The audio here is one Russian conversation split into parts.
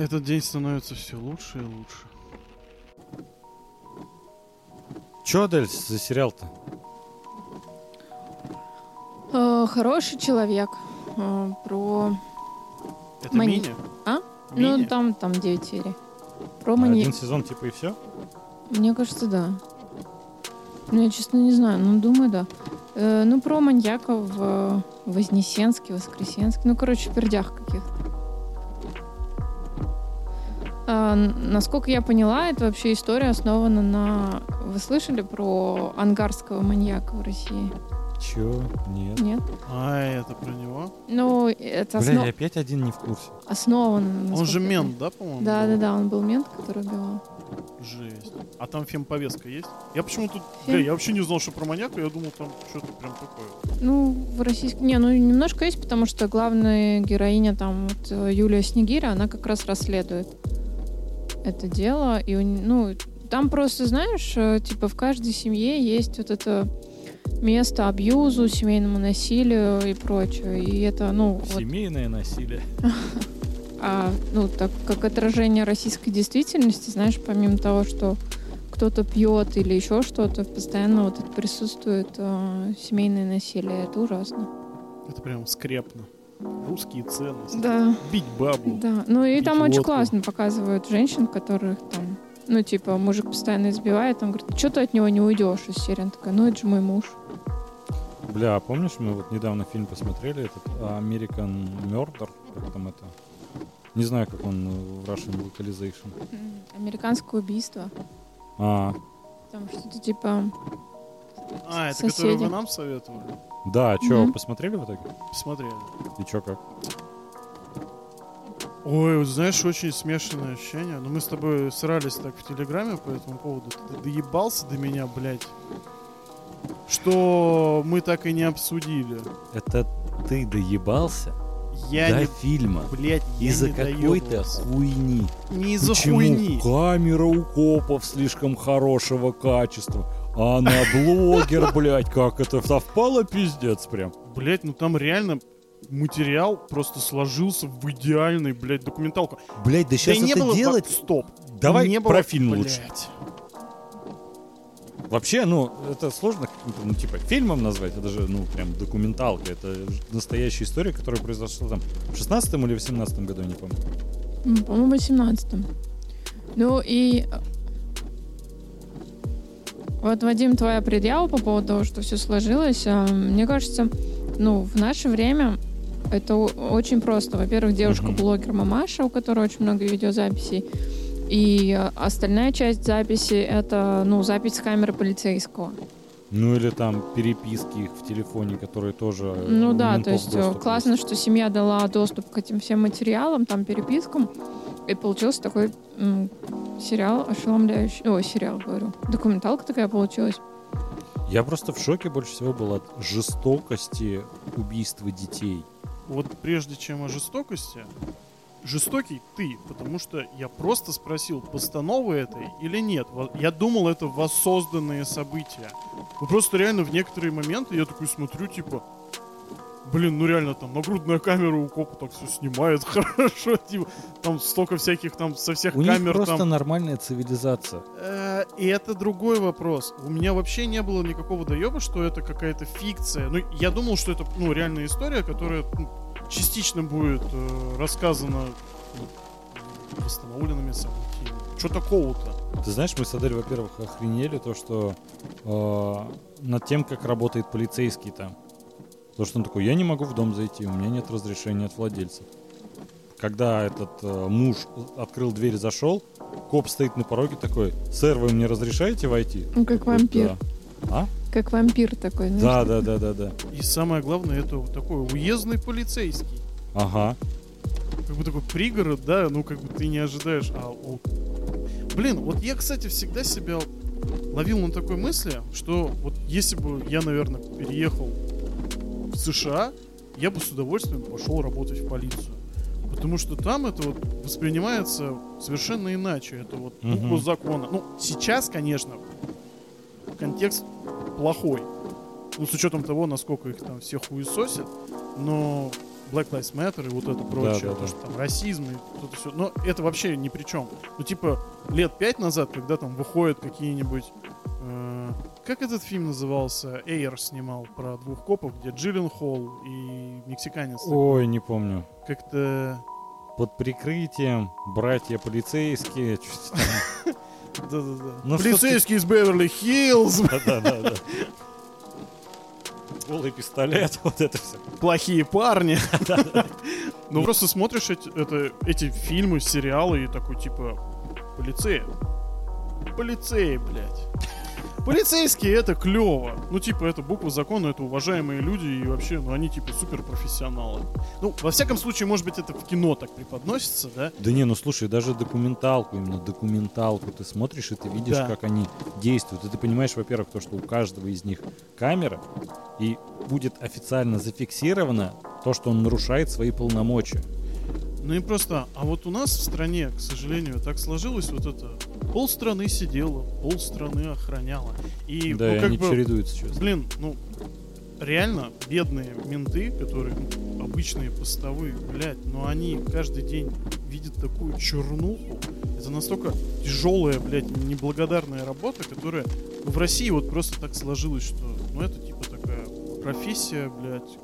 Этот день становится все лучше и лучше. Че, Адель, за сериал-то? Э, хороший человек. Э, про... Это Мани- мини? А? Мини? Ну, там, там 9 серий. Про А манья- Один сезон типа и все? Мне кажется, да. Ну, я, честно, не знаю, но думаю, да. Э, ну, про маньяков в Вознесенске, Воскресенске. Ну, короче, в пердях каких-то. А, насколько я поняла, это вообще история основана на... Вы слышали про ангарского маньяка в России? Че? Нет. Нет? А, это про него? Ну, это Бля, осно- я опять один не в курсе. основано. Он же мент, да, по-моему? Да, да, да, он был мент, который убивал. Жесть. А там фемповестка есть? Я почему-то... Фем- Бля, я вообще не знал, что про маньяка, я думал, там что-то прям такое. Ну, в российском... Не, ну немножко есть, потому что главная героиня там, вот, э, Юлия Снегиря, она как раз расследует это дело. И, ну, там просто, знаешь, э, типа в каждой семье есть вот это место абьюзу, семейному насилию и прочее. И это, ну, вот, Семейное насилие. а, ну, так как отражение российской действительности, знаешь, помимо того, что кто-то пьет или еще что-то, постоянно вот это присутствует э, семейное насилие. Это ужасно. Это прям скрепно. Русские ценности. Да. Бить бабу. Да, ну и там очень водку. классно показывают женщин, которых там, ну типа мужик постоянно избивает, там говорит, что ты от него не уйдешь из серии? Она такая, ну это же мой муж. Бля, а помнишь, мы вот недавно фильм посмотрели, этот American Murder, как там это? Не знаю, как он э, в Russian Localization. Американское убийство. А, Там что-то типа... А, это Соседи. который вы нам советовали? да, что, Мгм. посмотрели в итоге? Посмотрели. И чё, как? Ой, вот знаешь, очень смешанное ощущение. Но мы с тобой срались так в Телеграме по этому поводу. Ты доебался до меня, блядь. Что мы так и не обсудили. Это ты доебался Я до не... фильма Блядь, я из-за не какой-то доебывался. хуйни. Не из-за Почему хуйни. камера у копов слишком хорошего качества, а она блогер, блядь, как это совпало, пиздец прям. Блядь, ну там реально материал просто сложился в идеальный, блядь, документалку. Блядь, да Да сейчас не это было... делать... Стоп. Давай не про было- фильм блядь. лучше. Вообще, ну, это сложно ну, типа, фильмом назвать, это же, ну, прям документалка, это настоящая история, которая произошла там в 16 или в 17 году, я не помню. м, По-моему, 18 Ну и... Вот, Вадим, твоя предъява по поводу того, что все сложилось, а, мне кажется, ну, в наше время это очень просто. Во-первых, девушка-блогер Мамаша, у которой очень много видеозаписей. И э, остальная часть записи — это, ну, запись с камеры полицейского. Ну, или там переписки их в телефоне, которые тоже... э, Ну да, то есть э, классно, есть. что семья дала доступ к этим всем материалам, там, перепискам, и получился такой м, сериал ошеломляющий. Ой, сериал, говорю. Документалка такая получилась. Я просто в шоке больше всего был от жестокости убийства детей. Вот прежде чем о жестокости, жестокий ты, потому что я просто спросил, постановы этой или нет. Я думал, это воссозданные события. Ну просто реально в некоторые моменты я такой смотрю, типа, блин, ну реально там нагрудная камера у копа так все снимает хорошо, типа, там столько всяких там со всех У камер них просто там. нормальная цивилизация. Э, И это другой вопрос. У меня вообще не было никакого доеба, что это какая-то фикция. Ну, я думал, что это ну, реальная история, которая ну, частично будет э, рассказана ну, восстановленными событиями. Что такого-то? Ты знаешь, мы с Адель, во-первых, охренели то, что э, над тем, как работает полицейский там. То, что он такой, я не могу в дом зайти, у меня нет разрешения от владельца. Когда этот э, муж открыл дверь и зашел, коп стоит на пороге такой, сэр, вы мне разрешаете войти? Ну, как Такой, вампир. «Да». А? Как вампир такой, знаешь. Да, да, да, да, да. И самое главное, это вот такой уездный полицейский. Ага. Как бы такой пригород, да, ну как бы ты не ожидаешь. А, о. Блин, вот я, кстати, всегда себя ловил на такой мысли, что вот если бы я, наверное, переехал в США, я бы с удовольствием пошел работать в полицию. Потому что там это вот воспринимается совершенно иначе. Это вот буква Мгм. закона. Ну, сейчас, конечно, контекст плохой. Ну, с учетом того, насколько их там всех хуесосят. Но Black Lives Matter и вот это прочее, да, то, да. что там расизм и это все. Но это вообще ни при чем. Ну, типа, лет пять назад, когда там выходят какие-нибудь... э, как этот фильм назывался? Эйр снимал про двух копов, где Джиллен Холл и мексиканец. Ой, не помню. Как-то... Под прикрытием братья полицейские. Да-да-да. Ну, Полицейский из Беверли-Хиллз. Да-да-да. Голый пистолет, вот это все. плохие парни. Ну просто смотришь эти, фильмы, сериалы и такой типа полицеи. Полицеи, блядь. Полицейские это клево. Ну, типа, это буква закона, это уважаемые люди, и вообще, ну, они, типа, супер профессионалы. Ну, во всяком случае, может быть, это в кино так преподносится, да? Да не, ну слушай, даже документалку, именно документалку ты смотришь, и ты видишь, Да. как они действуют. И ты понимаешь, во-первых, то, что у каждого из них камера, и будет официально зафиксировано то, что он нарушает свои полномочия. Ну и просто, а вот у нас в стране, к сожалению, так сложилось вот это. Пол страны сидела, пол страны охраняла. И, да, ну, и как они бы, чередуются сейчас. Блин, ну, реально, бедные менты, которые ну, обычные постовые, блядь, но они каждый день видят такую чернуху. Это настолько тяжелая, блядь, неблагодарная работа, которая ну, в России вот просто так сложилось, что, ну, это типа такая профессия, блядь,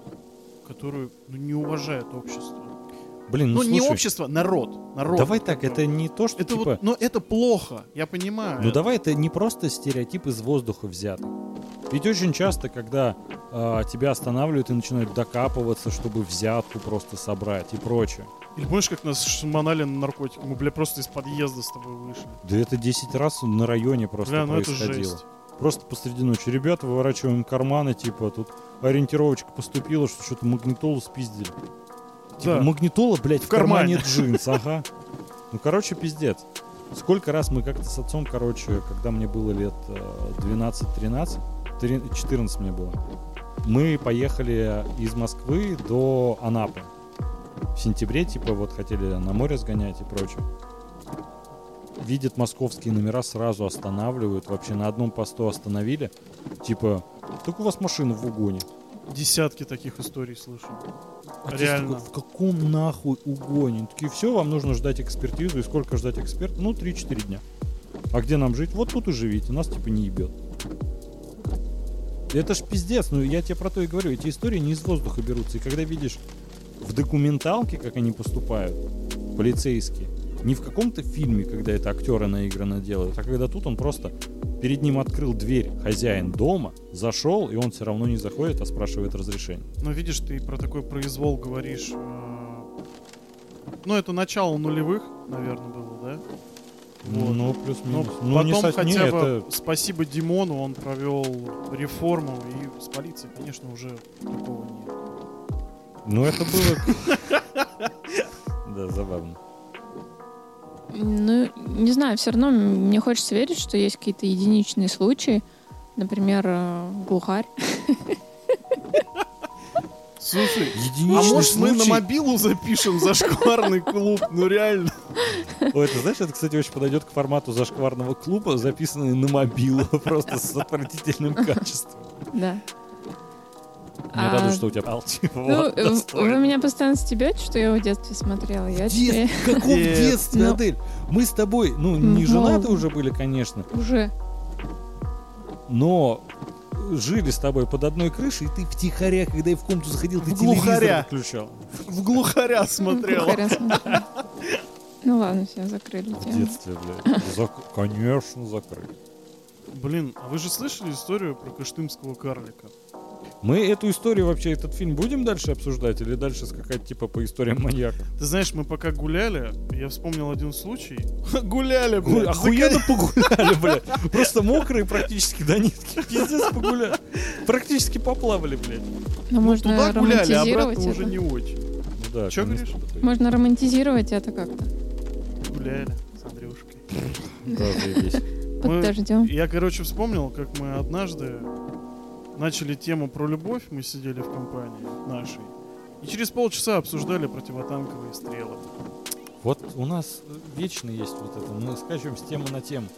которую ну, не уважает общество. Блин, ну, Ну, не слушай, общество, народ. народ давай так, это не то, что Это типа... вот, но это плохо, я понимаю. Ну это. давай, это не просто стереотип из воздуха взятый. Ведь очень часто, когда а, тебя останавливают и начинают докапываться, чтобы взятку просто собрать и прочее. Или помнишь, как нас шмонали на наркотики? Мы, бля, просто из подъезда с тобой вышли. Да это 10 раз на районе просто Бля, ну это происходило. жесть. Просто посреди ночи. Ребята, выворачиваем карманы, типа, тут ориентировочка поступила, что что-то магнитолу спиздили. Типа, Да. магнитола, блядь, в, В кармане. кармане джинс, ага. Ну, короче, пиздец. Сколько раз мы как-то с отцом, короче, когда мне было лет э, 12-13, три- 14 мне было, мы поехали из Москвы до Анапы. В сентябре, типа, вот хотели на море сгонять и прочее. Видят московские номера, сразу останавливают. Вообще на одном посту остановили. Типа, так у вас машина в угоне. Десятки таких историй слышу. Отец Реально. такой, в каком нахуй угоне? Они такие, все, вам нужно ждать экспертизу. И сколько ждать эксперт? Ну, 3-4 дня. А где нам жить? Вот тут и живите, нас типа не ебет. Это ж пиздец, ну я тебе про то и говорю, эти истории не из воздуха берутся. И когда видишь в документалке, как они поступают, полицейские, не в каком-то фильме, когда это актеры наигранно делают, а когда тут он просто перед ним открыл дверь хозяин дома, зашел, и он все равно не заходит, а спрашивает разрешение. Но видишь, ты про такой произвол говоришь. э, Ну, это начало нулевых, наверное, было, да? Вот. Ну, плюс-минус. Ну, не потом со- не, хотя бы это- спасибо Димону, он провел реформу, и с полицией, конечно, уже такого нет. Ну, это было... Да, забавно. Ну, не знаю, все равно мне хочется верить, что есть какие-то единичные случаи. Например, э, глухарь. Слушай, а Единичный может мы на случай- мобилу запишем зашкварный клуб? Ну реально. Ой, ты знаешь, это, кстати, очень подойдет к формату зашкварного клуба, записанный на мобилу, просто с отвратительным качеством. Да. Я А, радуюсь, что у тебя пал. типа, Ну, э, вы меня постоянно стебете, что я в детстве смотрела. Я В каком детстве, Ну. Адель? Мы с тобой, ну, не Ну. женаты уже были, конечно, уже. но жили с тобой под одной крышей, и ты втихаря, когда я в комнату заходил, ты В глухаря. телевизор выключал. В глухаря смотрела. Глухаря смотрела. Ну ладно, все, закрыли В тему. детстве, блядь. Конечно, закрыли. Блин, а вы же слышали историю про кыштымского карлика? Мы эту историю вообще, этот фильм будем дальше обсуждать или дальше скакать типа по историям маньяка? Ты знаешь, мы пока гуляли, я вспомнил один случай. Гуляли, Гу- блядь. Охуенно погуляли, блядь. Просто мокрые практически до нитки. Пиздец погуляли. Практически поплавали, блядь. Но Ну, можно туда гуляли, а романтизировать обратно уже это. не очень. Ну да. Конечно, говоришь? Можно романтизировать это как-то. Гуляли с Андрюшкой. Да. Под дождем. Я, короче, вспомнил, как мы однажды начали тему про любовь, мы сидели в компании нашей. И через полчаса обсуждали противотанковые стрелы. Вот у нас вечно есть вот это. Мы скачиваем с темы на тему.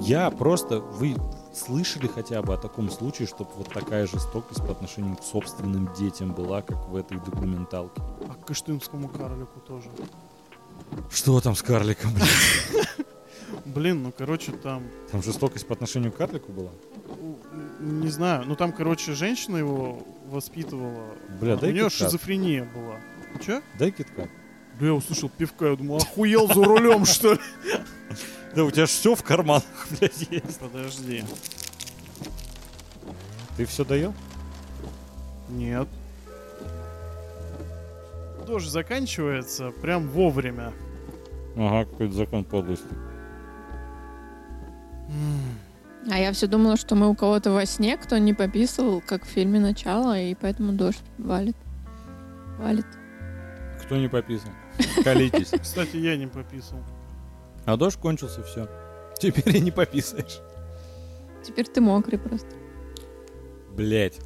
Я просто... Вы слышали хотя бы о таком случае, чтобы вот такая жестокость по отношению к собственным детям была, как в этой документалке? А к кыштымскому карлику тоже. Что там с карликом, блядь? Блин, ну короче, там, Там жестокость по отношению к карлику была? Не знаю, ну там, короче, женщина его воспитывала. Бля, а у дай нее шизофрения была. Че? Дай киткат. Да я услышал пивка, я думал, охуел за рулем, что ли? Да у тебя же все в карманах, блядь, есть. Подожди. Ты все доел? Нет. Дождь заканчивается прям вовремя. Ага, какой-то закон подлости. А я все думала, что мы у кого-то во сне, кто не пописал, как в фильме «Начало», и поэтому дождь валит. Валит. Кто не пописал? Колитесь. Кстати, я не пописал. А дождь кончился, все. Теперь и не пописаешь. Теперь ты мокрый просто. Блять.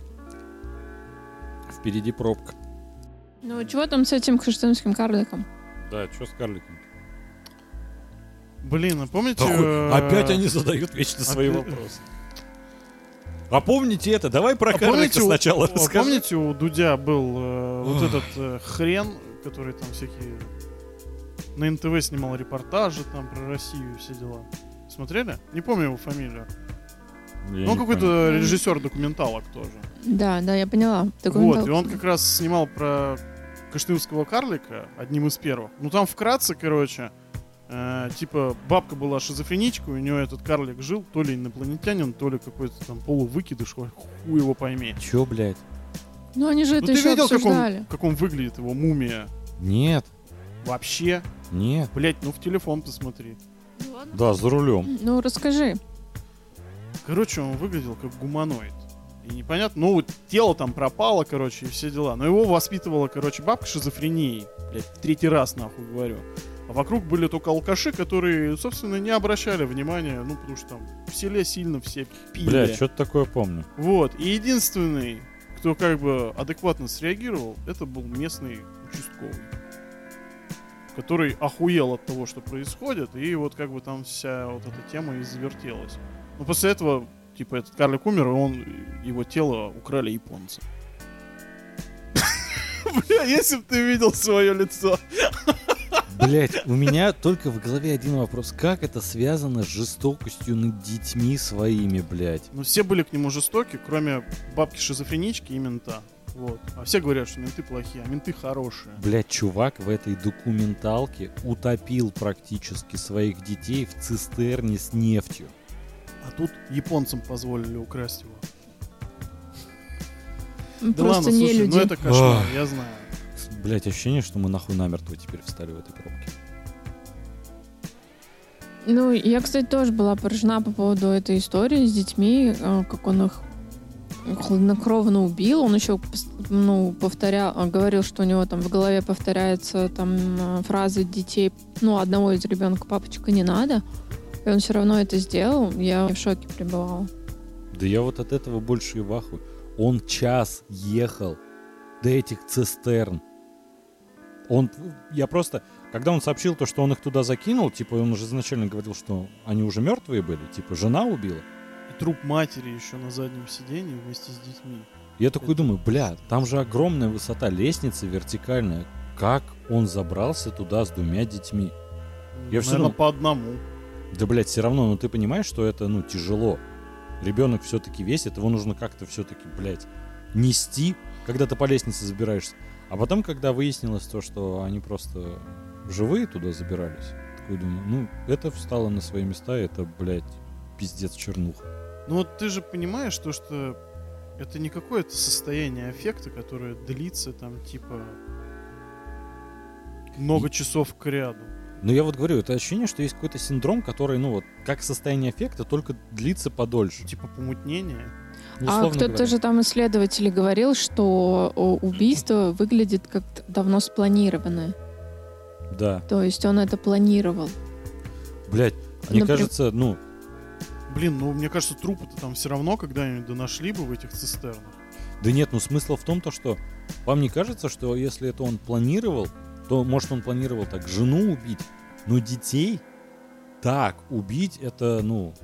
Впереди пробка. Ну, чего там с этим кыштымским карликом? Да, что с карликом? Блин, а помните... Да хуй, э, Опять они задают вечно свои вопросы. А помните это? Давай про а карлика помните, у- сначала а расскажи. помните, у Дудя был э, вот Ох. этот э, хрен, который там всякие... На НТВ снимал репортажи там про Россию и все дела. Смотрели? Не помню его фамилию. Я Ну, какой-то режиссер документалок тоже. Да, да, я поняла. Такой Вот, и он как раз снимал про Кыштымского карлика, одним из первых. Ну, там вкратце, короче, э, типа, бабка была шизофреничка, у нее этот карлик жил, то ли инопланетянин, то ли какой-то там полувыкидыш, хуй его пойми. Чё, блядь? Ну, они же Ну, это ты еще видел, как обсуждали. он, как он выглядит, его мумия? Нет, Вообще? нет. Блять, ну в телефон посмотри. Да, за рулем. Ну, расскажи. Короче, он выглядел как гуманоид. И непонятно, ну вот тело там пропало, короче, и все дела. Но его воспитывала, короче, бабка шизофренией. Блять, третий раз нахуй говорю. А вокруг были только алкаши, которые, собственно, не обращали внимания, ну, потому что там в селе сильно все пили. Блядь, что-то такое помню. Вот. И единственный, кто как бы адекватно среагировал, это был местный участковый. Который охуел от того, что происходит, и вот как бы там вся вот эта тема и завертелась. Но после этого, типа, этот карлик умер, и он, его тело украли японцы. Бля, если бы ты видел свое лицо. Блять, у меня только в голове один вопрос. Как это связано с жестокостью над детьми своими, блядь? Ну, все были к нему жестоки, кроме бабки-шизофренички и мента. Вот. А все говорят, что менты плохие, а менты хорошие. Блять, чувак в этой документалке утопил практически своих детей в цистерне с нефтью. А тут японцам позволили украсть его. Ну, Да Просто ладно, не слушай, люди. ну это кошмар, я знаю. Блять, ощущение, что мы нахуй намертво теперь встали в этой пробке. Ну, я, кстати, тоже была поражена по поводу этой истории с детьми, э, как он их хладнокровно убил. Он еще ну, повторял, говорил, что у него там в голове повторяется там э, фразы детей, ну, одного из ребенка папочка не надо. И он все равно это сделал. Я в шоке пребывала. Да я вот от этого больше и в ахуе. Он час ехал до этих цистерн. Он, я просто, когда он сообщил то, что он их туда закинул, типа он уже изначально говорил, что они уже мертвые были, типа жена убила. И труп матери еще на заднем сиденье вместе с детьми. Я такой думаю, бля, там же огромная высота лестницы вертикальная. Как он забрался туда с двумя детьми? Я Наверное, думал- по одному. Да, блядь, все равно, ну ты понимаешь, что это, ну, тяжело. Ребенок все-таки весит, его нужно как-то все-таки, блядь, нести, когда ты по лестнице забираешься. А потом, когда выяснилось то, что они просто живые туда забирались, такой думаю, ну, это встало на свои места, это, блядь, пиздец чернуха. Ну вот ты же понимаешь, то, что это не какое-то состояние аффекта, которое длится там типа много И- часов к ряду. Но я вот говорю, это ощущение, что есть какой-то синдром, который, ну вот, как состояние эффекта, только длится подольше. Типа помутнение. А кто-то говоря. же там исследователь говорил, что убийство выглядит как давно спланированное. Да. То есть он это планировал. Блядь, мне Напрям- кажется, ну, Блин, ну мне кажется, трупы-то там все равно когда-нибудь да нашли бы в этих цистернах. Да нет, ну смысл в том, то, что вам не кажется, что если это он планировал, то, может, он планировал так жену убить, но детей так убить, это, ну,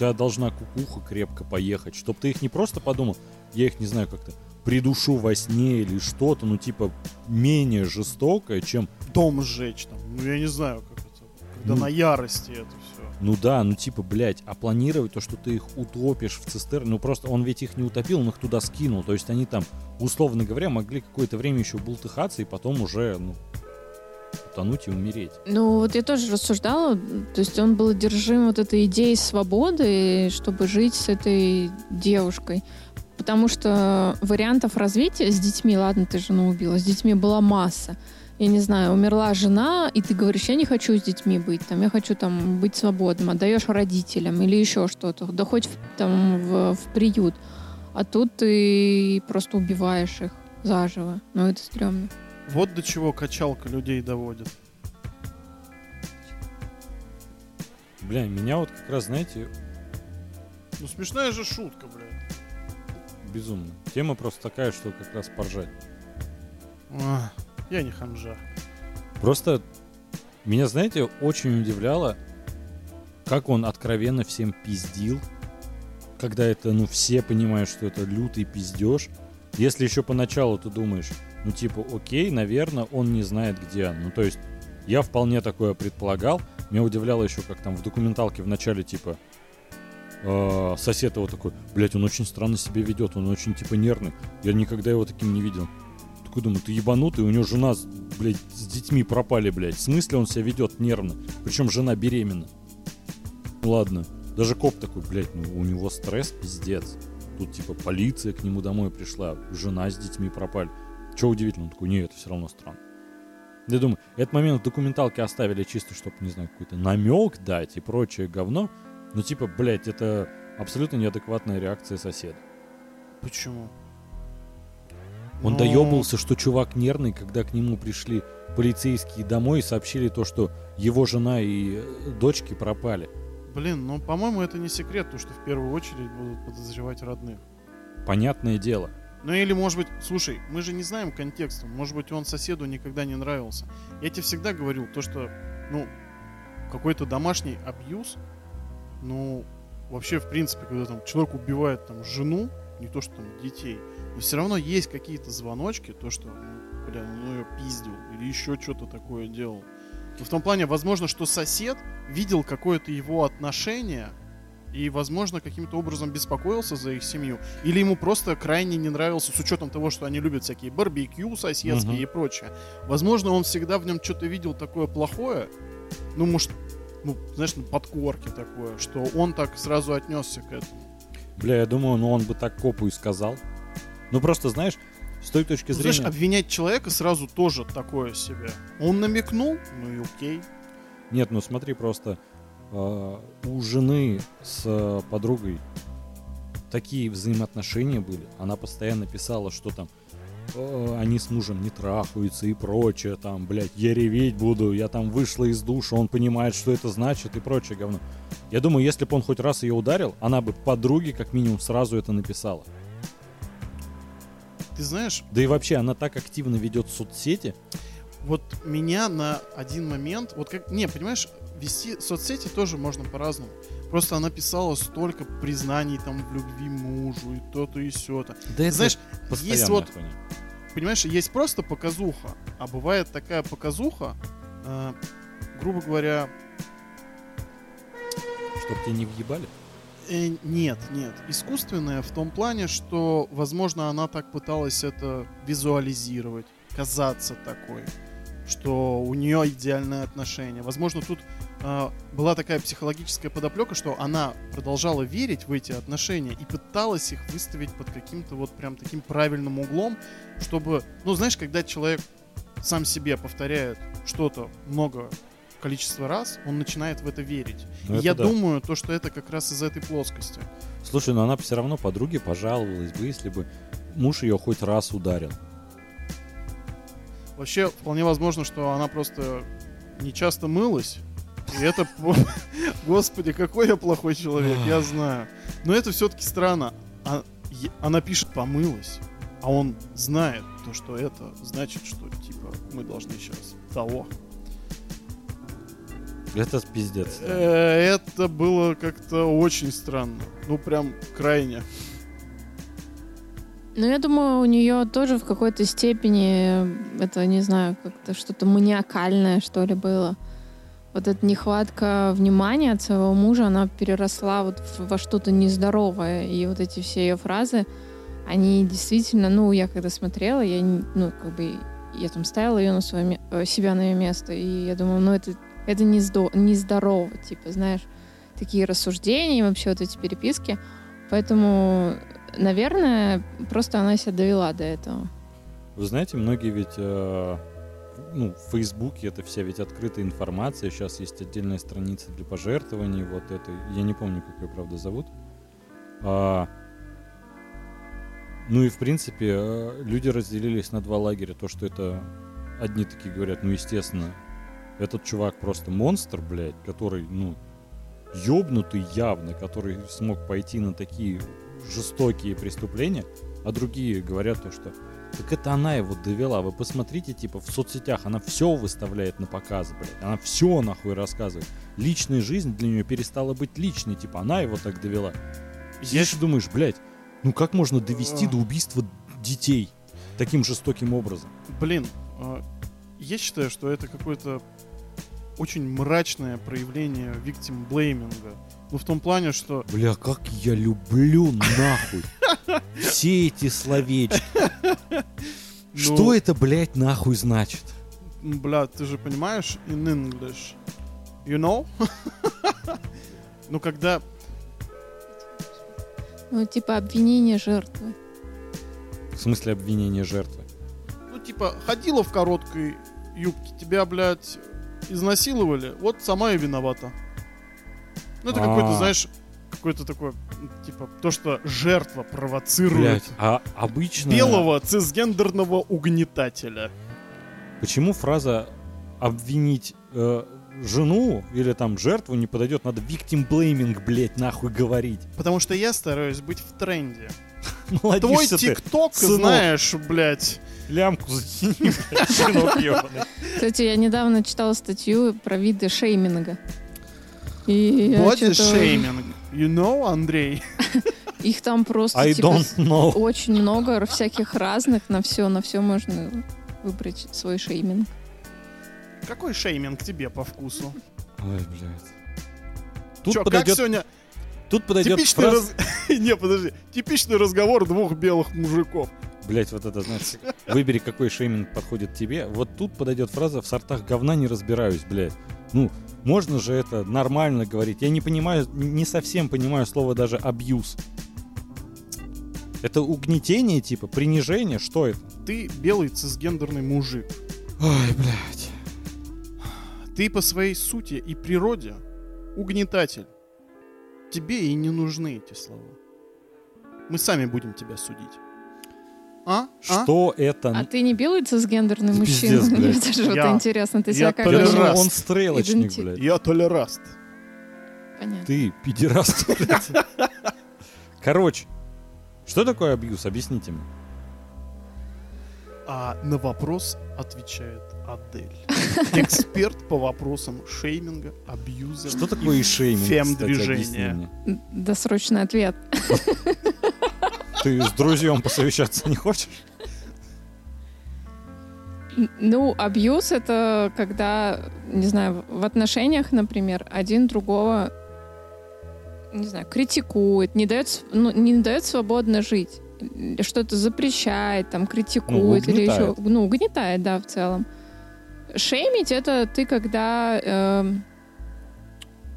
тебя должна кукуха крепко поехать, чтобы ты их не просто подумал, я их, не знаю, как-то придушу во сне или что-то, ну, типа, менее жестокое, чем... Дом сжечь там. Ну, я не знаю, как это. Когда Ну. на ярости это все. Ну да, ну типа, блядь, а планировать то, что ты их утопишь в цистерне, ну просто он ведь их не утопил, он их туда скинул. То есть они там, условно говоря, могли какое-то время еще бултыхаться и потом уже, ну, утонуть и умереть. Ну, вот я тоже рассуждала, то есть он был одержим вот этой идеей свободы, чтобы жить с этой девушкой. Потому что вариантов развития с детьми, ладно, ты жену убила, с детьми была масса. Я не знаю, умерла жена, и ты говоришь, я не хочу с детьми быть, там, я хочу там быть свободным, отдаешь родителям или еще что-то, да хоть там в, в приют. А тут ты просто убиваешь их заживо. Ну, это стрёмно. Вот до чего качалка людей доводит. Бля, меня вот как раз, знаете, Ну, смешная же шутка, блядь. безумно. Тема просто такая, что как раз поржать. Ах, Я не ханжа. Просто меня, знаете, очень удивляло, как он откровенно всем пиздил, когда это, ну, все понимают, что это лютый пиздеж. Если еще поначалу ты думаешь, ну, типа, окей, наверное, он не знает, где. Ну, то есть, я вполне такое предполагал. Меня удивляло еще, как там в документалке в начале, типа, э, сосед его такой, блядь, он очень странно себя ведет, он очень, типа, нервный. Я никогда его таким не видел. Такой думаю, ты ебанутый, у него жена, блядь, с детьми пропали, блядь. В смысле он себя ведет нервно? Причем жена беременна. Ладно. Даже коп такой, блядь, ну у него стресс пиздец. Тут типа полиция к нему домой пришла, жена с детьми пропали. Че удивительно? Он такой, не, это все равно странно. Я думаю, этот момент в документалке оставили чисто, чтобы, не знаю, какой-то намек дать и прочее говно. Ну типа, блядь, это абсолютно неадекватная реакция соседа. Почему? Он Ну, доебался, что чувак нервный, когда к нему пришли полицейские домой и сообщили то, что его жена и э, дочки пропали. Блин, ну, по-моему, это не секрет, то, что в первую очередь будут подозревать родных. Понятное дело. Ну или, может быть, слушай, мы же не знаем контекста. Может быть, он соседу никогда не нравился. Я тебе всегда говорил, то, что, ну, какой-то домашний абьюз, ну, вообще, в принципе, когда там человек убивает там жену, не то, что там детей, но все равно есть какие-то звоночки, то, что, ну, бля, ну ее пиздил, или еще что-то такое делал. Но в том плане, возможно, что сосед видел какое-то его отношение и, возможно, каким-то образом беспокоился за их семью. Или ему просто крайне не нравился, с учетом того, что они любят всякие барбекю соседские Мгм. и прочее. Возможно, он всегда в нем что-то видел такое плохое, ну, может, ну, знаешь, на подкорке такое, что он так сразу отнесся к этому. Бля, я думаю, ну он бы так копу и сказал. Ну просто, знаешь, с той точки Ну, знаешь, зрения... обвинять человека сразу тоже такое себе. Он намекнул, ну и окей. Нет, ну смотри, просто у жены с э, подругой такие взаимоотношения были. Она постоянно писала, что там э, они с мужем не трахаются и прочее, там, блядь, я реветь буду, я там вышла из душа, он понимает, что это значит и прочее говно. Я думаю, если бы он хоть раз ее ударил, она бы подруге как минимум сразу это написала. Ты знаешь, Да и вообще, она так активно ведет соцсети. вот меня на один момент, вот как, не, понимаешь, вести соцсети тоже можно по-разному. Просто она писала столько признаний там в любви мужу и то-то и сё-то. Да Знаешь, есть вот, хуйня. понимаешь, есть просто показуха, а бывает такая показуха, э, грубо говоря, Чтоб тебя не въебали? Э, нет, нет. Искусственная в том плане, что, возможно, она так пыталась это визуализировать, казаться такой, что у нее идеальное отношение. Возможно, тут была такая психологическая подоплека, что она продолжала верить в эти отношения и пыталась их выставить под каким-то вот прям таким правильным углом, чтобы, ну, знаешь, когда человек сам себе повторяет что-то много количество раз, он начинает в это верить. Ну, И это я да. думаю, то, что это как раз из этой плоскости. Слушай, но она все равно подруге пожаловалась бы, если бы муж ее хоть раз ударил. Вообще, вполне возможно, что она просто не часто мылась. И это... Господи, какой я плохой человек, я знаю. Но это все-таки странно. А- Она пишет «помылась», а он знает то, что это значит, что, типа, мы должны сейчас того. Это пиздец. да. Э, Это было как-то очень странно. Ну, прям крайне. Ну, я думаю, у нее тоже в какой-то степени это, не знаю, как-то что-то маниакальное, что ли, было. Вот эта нехватка внимания от своего мужа, она переросла вот во что-то нездоровое. И вот эти все ее фразы, они действительно, ну, я когда смотрела, я, ну, как бы, я там ставила ее на свое, э, себя на ее место, и я думаю, ну, это, это не здо- нездорово, типа, знаешь, такие рассуждения, и вообще вот эти переписки. Поэтому, наверное, просто она себя довела до этого. Вы знаете, многие ведь, э, ну, в Фейсбуке это вся ведь открытая информация. Сейчас есть отдельная страница для пожертвований. Вот это, я не помню, как ее, правда, зовут. А, ну и, в принципе, э, люди разделились на два лагеря. То, что это одни такие говорят, ну, естественно, этот чувак просто монстр, блядь, который, ну, ёбнутый явно, который смог пойти на такие жестокие преступления, а другие говорят то, что так это она его довела. Вы посмотрите, типа, в соцсетях она все выставляет на показ, блядь. Она все нахуй рассказывает. Личная жизнь для нее перестала быть личной. Типа, она его так довела. Сидишь и думаешь, блядь, ну как можно довести до убийства детей таким жестоким образом? Блин, э, я считаю, что это какое-то очень мрачное проявление victim блейминга. Ну, в том плане, что... Бля, как я люблю нахуй все эти словечки. ну, Что это, блядь, нахуй значит? м, Бля, ты же понимаешь in English. You know? Ну, когда... Ну, типа обвинение жертвы. В смысле обвинения жертвы? Ну, типа, ходила в короткой юбке, тебя, блядь, изнасиловали, вот сама и виновата. Ну, это какой-то, А. знаешь, какой-то такой, м, типа, то, что жертва провоцирует Блядь, а обычно... белого цисгендерного угнетателя. Почему фраза обвинить э, жену или там жертву не подойдет? Надо victim blaming, блядь, нахуй говорить. Потому что я стараюсь быть в тренде. Твой тикток, знаешь, блядь. Лямку ёбаный. Кстати, я недавно читала статью про виды шейминга. И Body shaming. You know, Андрей? Их там просто I типа, don't know. очень много всяких разных, на все, на все можно выбрать свой шейминг. Какой шейминг тебе по вкусу? Ой, блядь. Тут Чё, как подойдет, сегодня тут подойдет типичный фраза- раз... Не, подожди. Типичный разговор двух белых мужиков. Блять, вот это, знаете, выбери, какой шейминг подходит тебе. Вот тут подойдет фраза «в сортах говна не разбираюсь», блядь. Ну, можно же это нормально говорить. Я не понимаю, не совсем понимаю слово даже «абьюз». Это угнетение, типа, принижение? Что это? Ты белый цисгендерный мужик. Ой, блядь. Ты по своей сути и природе угнетатель. Тебе и не нужны эти слова. Мы сами будем тебя судить. А? А? Что это? А ты не белый цисгендерный мужчина? пиздец, Мне блядь. тоже вот Я- интересно, ты я себя как думаешь? он стрелочник, Иденти- блядь. Я толераст. Понятно. Ты пидераст, блядь. Короче, что такое абьюз? Объясните мне. А на вопрос отвечает Адель. Эксперт по вопросам шейминга, абьюза. Что такое и шейминг, фем-движение. мне. Досрочный ответ. Ты с друзьям посовещаться не хочешь? Ну, абьюз — это когда, не знаю, в отношениях, например, один другого, не знаю, критикует, не дает, ну, не дает свободно жить. Что-то запрещает, там, критикует или еще... Ну, угнетает, да, в целом. Шеймить — это ты, когда... эм,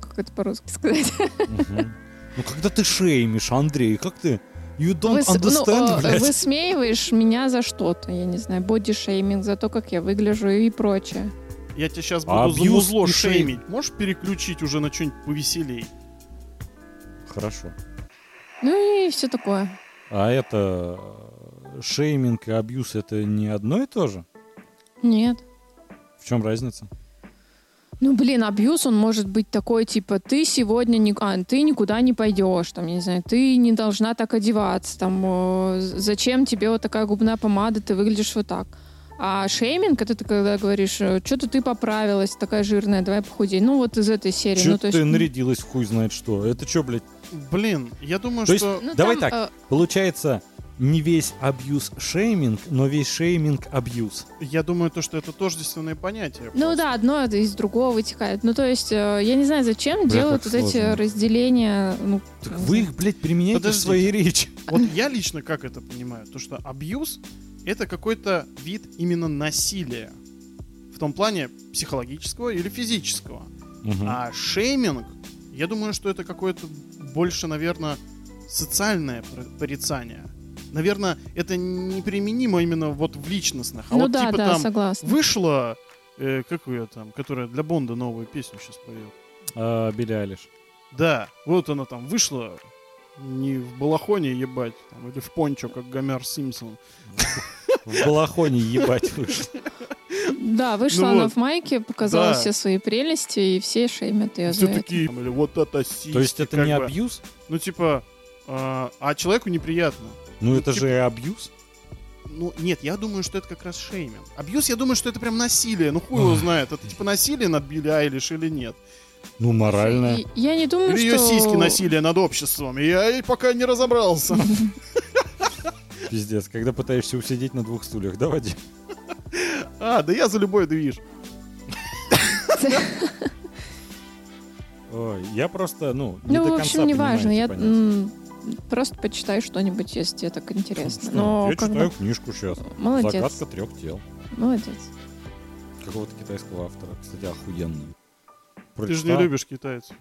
как это по-русски сказать? Мгм. Ну когда ты шеймишь, Андрей, как ты? You don't Выс- ну, understand, э, блядь. высмеиваешь меня за что-то, я не знаю, бодишейминг, за то, как я выгляжу и прочее. Я тебя сейчас буду за абьюз музло и шейм- шеймить. Можешь переключить уже на что-нибудь повеселей? Хорошо. Ну и все такое. А это э, шейминг и абьюз это не одно и то же? Нет. В чем разница? Ну, блин, абьюз, он может быть такой, типа, ты сегодня не, а, ты никуда не пойдешь, там, я не знаю, ты не должна так одеваться, там, э, зачем тебе вот такая губная помада, ты выглядишь вот так. А шейминг, это ты когда говоришь, что-то ты поправилась, такая жирная, давай похудей. Ну, вот из этой серии. Че ну, то ты есть, нарядилась в хуй знает что? Это что, блядь? Блин, я думаю, То есть- что... ну, Давай там, так. э, Получается, не весь абьюз шейминг, но весь шейминг абьюз. Я думаю, то, что это тождественное понятие. Ну просто. да, одно из другого вытекает. Ну, то есть, э, я не знаю, зачем Бля, делают вот эти сложно. разделения. Ну, Так не вы их, блядь, применяете Подождите. в своей речи. Вот я лично как это понимаю? То, что абьюз — это какой-то вид именно насилия. В том плане психологического или физического. Мгм. А шейминг, я думаю, что это какое-то больше, наверное, социальное порицание. Наверное, это неприменимо именно вот в личностных. А ну вот да, типа да, там согласна. вышла, э, как ее там, которая для Бонда новую песню сейчас поет. А, Билли Айлиш. Да, вот она там вышла, не в балахоне ебать, там, или в пончо, как Гомер Симпсон. В балахоне ебать вышел. Да, вышла Ну она вот. в майке, показала Да. все свои прелести, и все шеймят ее Все за это. такие, там, или вот это сиськи, То есть это не бы. абьюз? Ну, типа, а, а человеку неприятно. Ну это типа- же абьюз. Ну, нет, я думаю, что это как раз шейминг. Абьюз, я думаю, что это прям насилие. Ну, хуй его знает. Это типа насилие над Билли Айлиш или нет. Ну морально. И Я не думаю, Или ее что... сиськи насилие над обществом. Я и пока не разобрался. Пиздец, когда пытаешься усидеть на двух стульях, да, Вадим? А, да я за любой движ. Ой, я просто, ну, не Ну, до в конца общем, неважно. понимаю Я просто почитай что-нибудь, если тебе так интересно. Что? Но я бы- читаю книжку сейчас. Молодец. Загадка трех тел. Молодец. Какого-то китайского автора. Кстати, охуенный. Ты же не Прочитал. любишь китайцев.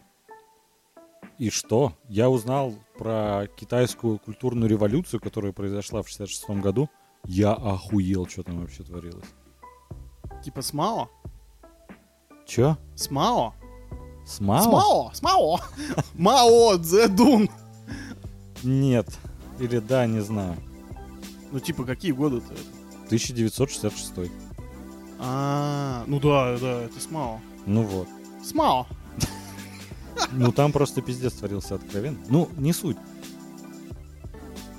И что? Я узнал про китайскую культурную революцию, которая произошла в 66 году. Я охуел, что там вообще творилось. Типа с Мао? Чё? С Мао? С С Мао? Мао? С Мао? Мао Цзэдун. Нет. Или да, не знаю. Ну, типа, какие годы-то это? 1966. А, ну да, да, это с Мао. Ну вот. С Мао. Ну там просто пиздец творился откровенно. Ну, не суть.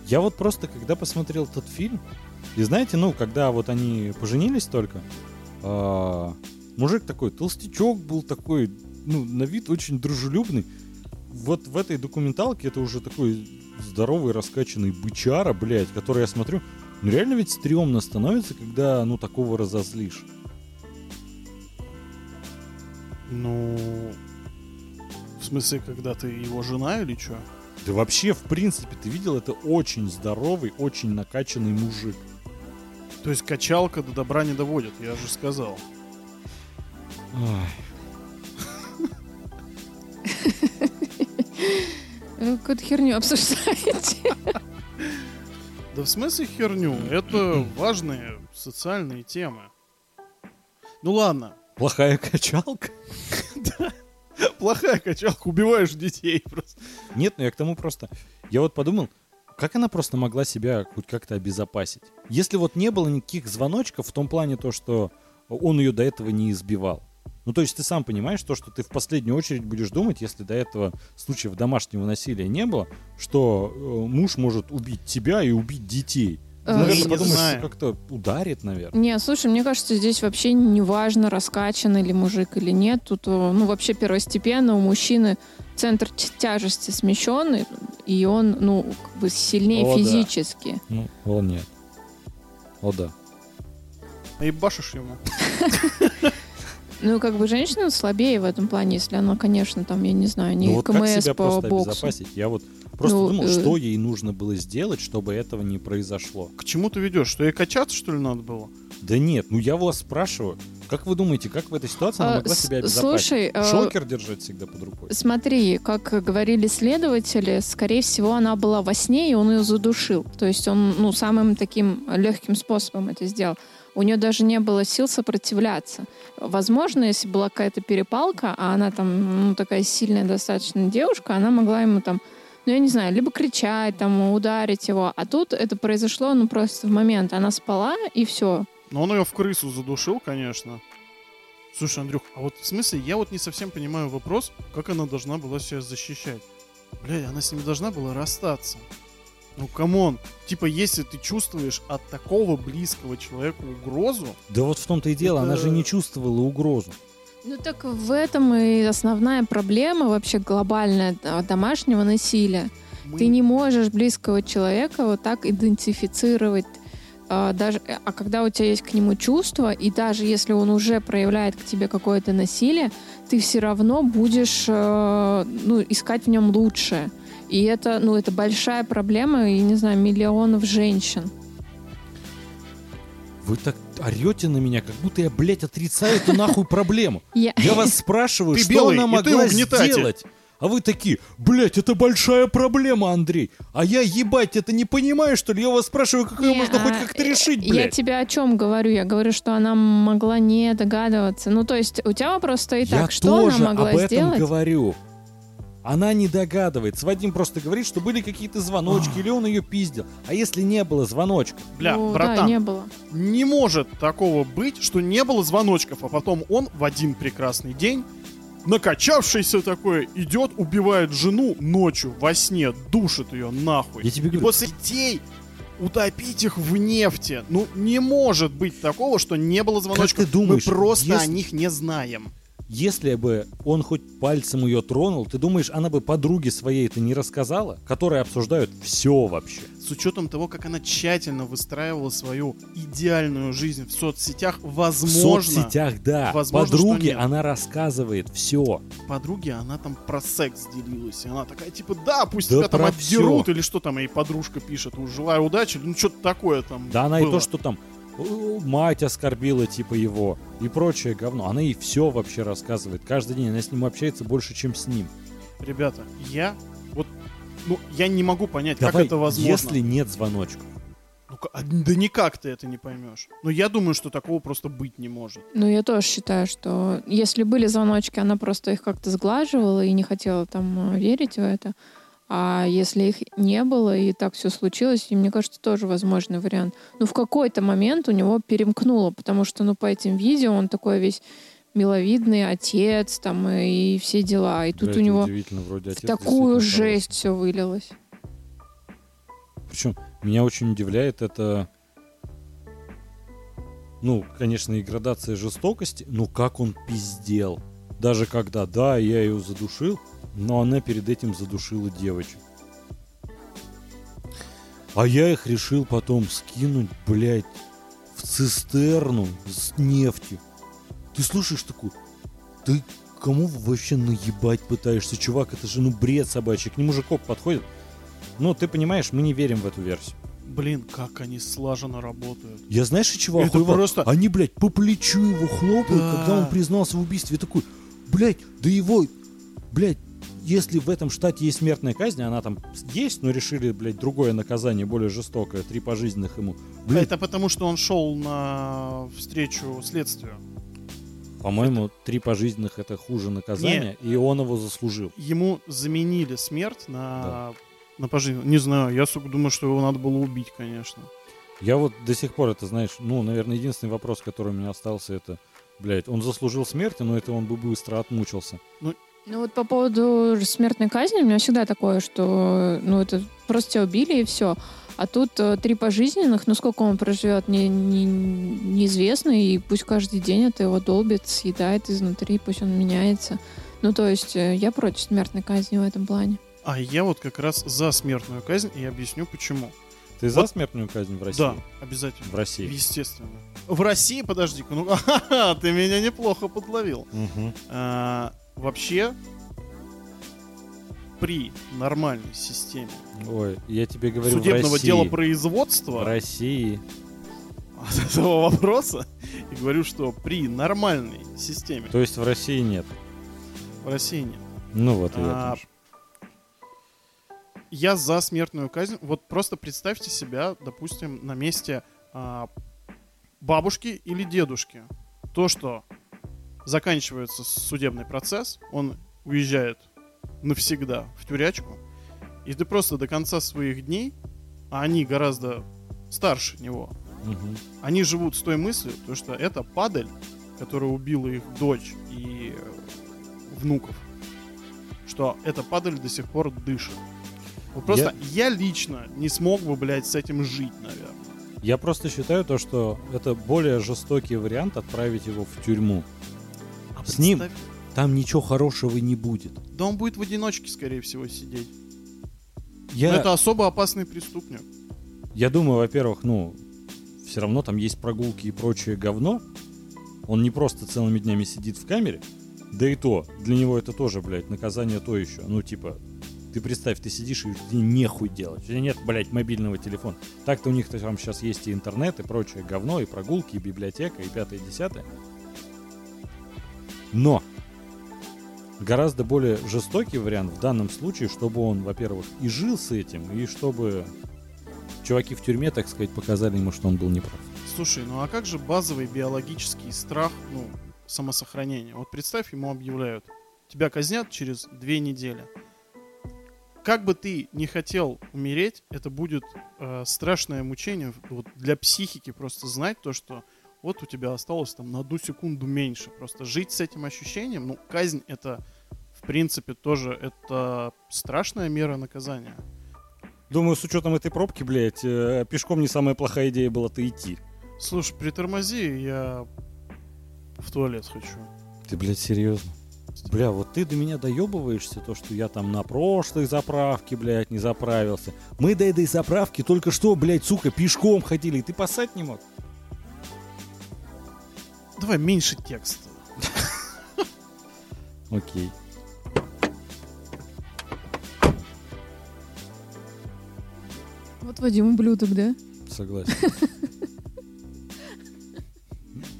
Я вот просто, когда посмотрел этот фильм, и знаете, ну, когда вот они поженились только, а, мужик такой, толстячок был такой, ну, на вид очень дружелюбный. Вот в этой документалке это уже такой здоровый, раскачанный бычара, блядь, который я смотрю, ну, реально ведь стрёмно становится, когда, ну, такого разозлишь. Ну, в смысле, когда ты его жена или что? Да вообще, в принципе, ты видел, это очень здоровый, очень накачанный мужик. То есть качалка до добра не доводит, я же сказал. Ай. Вы какую-то херню обсуждаете. Да в смысле херню? Это важные социальные темы. Ну ладно. Плохая качалка? Плохая качалка, убиваешь детей просто. Нет, ну я к тому просто... Я вот подумал, как она просто могла себя хоть как-то обезопасить? Если вот не было никаких звоночков в том плане то, что он ее до этого не избивал. Ну, то есть ты сам понимаешь то, что ты в последнюю очередь будешь думать, если до этого случаев домашнего насилия не было, что э, муж может убить тебя и убить детей. Э, наверное, не подумаешь, знаю. что как-то ударит, наверное. Не, слушай, мне кажется, здесь вообще не важно, раскачан или мужик или нет. Тут, э, ну, вообще первостепенно у мужчины центр тяжести смещенный, и он, ну, как бы сильнее О, да. физически. Ну, о нет. О да. Наебашишь ему. Ну, как бы женщина слабее в этом плане, если она, конечно, там, я не знаю, не ну вот как КМС себя по просто боксу. обезопасить? Я вот просто Ну, думал, э, что ей нужно было сделать, чтобы этого не произошло. К чему ты ведешь? Что ей качаться, что ли, надо было? Да нет, ну я вас спрашиваю, как вы думаете, как в этой ситуации она А, могла себя обезопасить? Слушай, э, Шокер держать всегда под рукой. Смотри, как говорили следователи, скорее всего, она была во сне, и он ее задушил. То есть он, ну, самым таким легким способом это сделал. У нее даже не было сил сопротивляться. Возможно, если была какая-то перепалка, а она там, ну, такая сильная достаточно девушка, она могла ему там, ну, я не знаю, либо кричать, там, ударить его. А тут это произошло, ну, просто в момент. Она спала, и все. Но он ее в крысу задушил, конечно. Слушай, Андрюх, а вот в смысле, я вот не совсем понимаю вопрос, как она должна была себя защищать. Блядь, она с ним должна была расстаться. Ну, come on. Типа, если ты чувствуешь от такого близкого человека угрозу, Да вот в том-то и дело, она Это- же не чувствовала угрозу. Ну так в этом и основная проблема вообще глобальная домашнего насилия. мы... Ты не можешь близкого человека вот так идентифицировать. а, даже, а когда у тебя есть к нему чувства, и даже если он уже проявляет к тебе какое-то насилие, ты все равно будешь э, ну, искать в нем лучшее. И это, ну, это большая проблема, и, не знаю, миллионов женщин. Вы так орете на меня, как будто я, блядь, отрицаю эту нахуй проблему. Я, Я вас спрашиваю, что она могла сделать? А вы такие, блядь, это большая проблема, Андрей. А я, ебать, это не понимаю, что ли? Я вас спрашиваю, как ее можно хоть а, как-то решить, Я блядь. тебе о чем говорю? Я говорю, что она могла не догадываться. Ну, то есть, у тебя вопрос стоит Я так, что тоже она могла об этом сделать? говорю. Она не догадывается. Вадим просто говорит, что были какие-то звоночки, или он ее пиздил. А если не было звоночка? Бля, ну, да, братан, не было. не может такого быть, что не было звоночков, а потом он в один прекрасный день, накачавшийся такой, идет, убивает жену ночью во сне, душит ее нахуй. Я тебе И говорю, после детей утопить их в нефти. Ну, не может быть такого, что не было звоночков. ты думаешь, Мы просто если- о них не знаем. Если бы он хоть пальцем ее тронул, ты думаешь, она бы подруге своей это не рассказала? Которые обсуждают все вообще. С учетом того, как она тщательно выстраивала свою идеальную жизнь в соцсетях, В возможно, соцсетях, да. возможно, Подруге она рассказывает все. подруге она там про секс делилась. И она такая, типа, да, пусть Да тебя там отдерут, всё. или что там ей подружка пишет, «Ну, желаю удачи, ну что-то такое там Да она и было. то, что там мать оскорбила типа его и прочее говно. Она ей все вообще рассказывает. Каждый день она с ним общается больше, чем с ним. Ребята, я вот, ну, я не могу понять, Давай, как это возможно. если нет звоночка. Ну, да никак ты это не поймешь. Но я думаю, что такого просто быть не может. Ну, я тоже считаю, что если были звоночки, она просто их как-то сглаживала и не хотела там э, верить в это. А если их не было, и так все случилось, и мне кажется, тоже возможный вариант. Ну, в какой-то момент у него перемкнуло, потому что, ну, по этим видео он такой весь миловидный отец, там, и все дела. И тут Блядь, у него в такую жесть все вылилось. Причем меня очень удивляет это... Ну, конечно, и градация жестокости, но как он пиздел. Даже когда, да, я ее задушил, но она перед этим задушила девочек. А я их решил потом скинуть, блядь, в цистерну с нефтью. Ты слушаешь такую, ты кому вообще наебать пытаешься, чувак? Это же ну бред собачий. К нему же коп подходит. Ну, ты понимаешь, мы не верим в эту версию. Блин, как они слаженно работают. Я знаешь, и чего Это охуевал? просто- Они, блядь, по плечу его хлопают, Да. когда он признался в убийстве. Я такой, блядь, да его, блядь, если в этом штате есть смертная казнь, она там есть, но решили, блядь, другое наказание, более жестокое, три пожизненных ему. Блядь, Это потому, что он шел на встречу следствию. по-моему, три пожизненных это хуже наказание, и он его заслужил. Ему заменили смерть на, на пожизненно. Не знаю, я сука думаю, что его надо было убить, конечно. Я вот до сих пор, это знаешь, ну, наверное, единственный вопрос, который у меня остался, это, блядь, он заслужил смерти, но это он бы быстро отмучился. Ну вот по поводу смертной казни у меня всегда такое, что ну это просто тебя убили и все. А тут э, три пожизненных, ну сколько он проживет, не, не- неизвестно, и пусть каждый день это его долбит, съедает изнутри, пусть он меняется. Ну то есть э, я против смертной казни в этом плане. А я вот как раз за смертную казнь и объясню почему. Ты за Вот- смертную казнь в России? Да, обязательно. В России. Естественно. В России, подожди-ка, ну ты меня неплохо подловил. Мгм. А, вообще, при нормальной системе Ой, я тебе говорю, в судебного России. дела В производства России. от этого вопроса, и говорю, что при нормальной системе То есть в России нет. в России нет. Ну вот и А. Я за смертную казнь. Вот просто представьте себя, допустим, на месте а, бабушки или дедушки. То, что заканчивается судебный процесс, он уезжает навсегда в тюрячку, и ты просто до конца своих дней, а они гораздо старше него, Мгм. они живут с той мыслью, то, что это падаль, которая убила их дочь и внуков, что эта падаль до сих пор дышит. Вот просто я... лично не смог бы, блядь, с этим жить, наверное. Я просто считаю то, что это более жестокий вариант отправить его в тюрьму. С ним там ничего хорошего не будет. Да он будет в одиночке, скорее всего, сидеть. Я... Но это особо опасный преступник. Я думаю, во-первых, ну, все равно там есть прогулки и прочее говно. Он не просто целыми днями сидит в камере. Да и то, для него это тоже, блядь, наказание то еще. Ну, типа, ты представь, ты сидишь и тебе нехуй делать. У тебя нет, блядь, мобильного телефона. Так-то у них там сейчас есть и интернет, и прочее говно, и прогулки, и библиотека, и пятое, и десятое. Но гораздо более жестокий вариант в данном случае, чтобы он, во-первых, и жил с этим, и чтобы чуваки в тюрьме, так сказать, показали ему, что он был неправ. Слушай, ну а как же базовый биологический страх, ну, самосохранения? Вот представь, ему объявляют, тебя казнят через две недели. Как бы ты не хотел умереть, это будет э, страшное мучение вот, для психики просто знать то, что вот у тебя осталось там на одну секунду меньше. Просто жить с этим ощущением, ну, казнь это, в принципе, тоже это страшная мера наказания. Думаю, с учетом этой пробки, блядь, э, пешком не самая плохая идея была-то идти. Слушай, притормози, я в туалет хочу. Ты, блядь, серьезно? Бля, вот ты до меня доебываешься, то, что я там на прошлой заправке, блядь, не заправился. Мы до этой заправки только что, блядь, сука, пешком ходили, и ты пасать не мог? Давай меньше текста. Окей. Вот Вадим ублюдок, да? Согласен.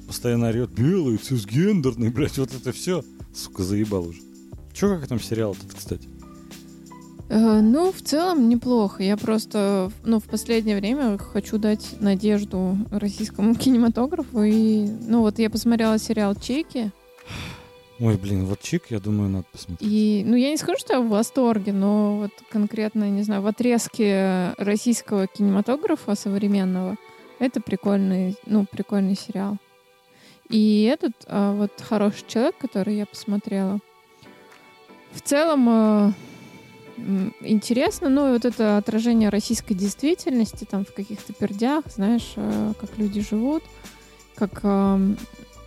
Постоянно орет, белый, цисгендерный, блядь, вот это все. Сука, заебал уже. Че, как там сериал этот, кстати? Э, ну, в целом неплохо. Я просто, ну, в последнее время хочу дать надежду российскому кинематографу. И, ну, вот я посмотрела сериал «Чеки». Ой, блин, вот Чик, я думаю, надо посмотреть. И, ну, я не скажу, что я в восторге, но вот конкретно, не знаю, в отрезке российского кинематографа современного это прикольный, ну, прикольный сериал. И этот а, вот хороший человек, который я посмотрела, в целом а, интересно, ну и вот это отражение российской действительности, там в каких-то пердях, знаешь, а, как люди живут, как а,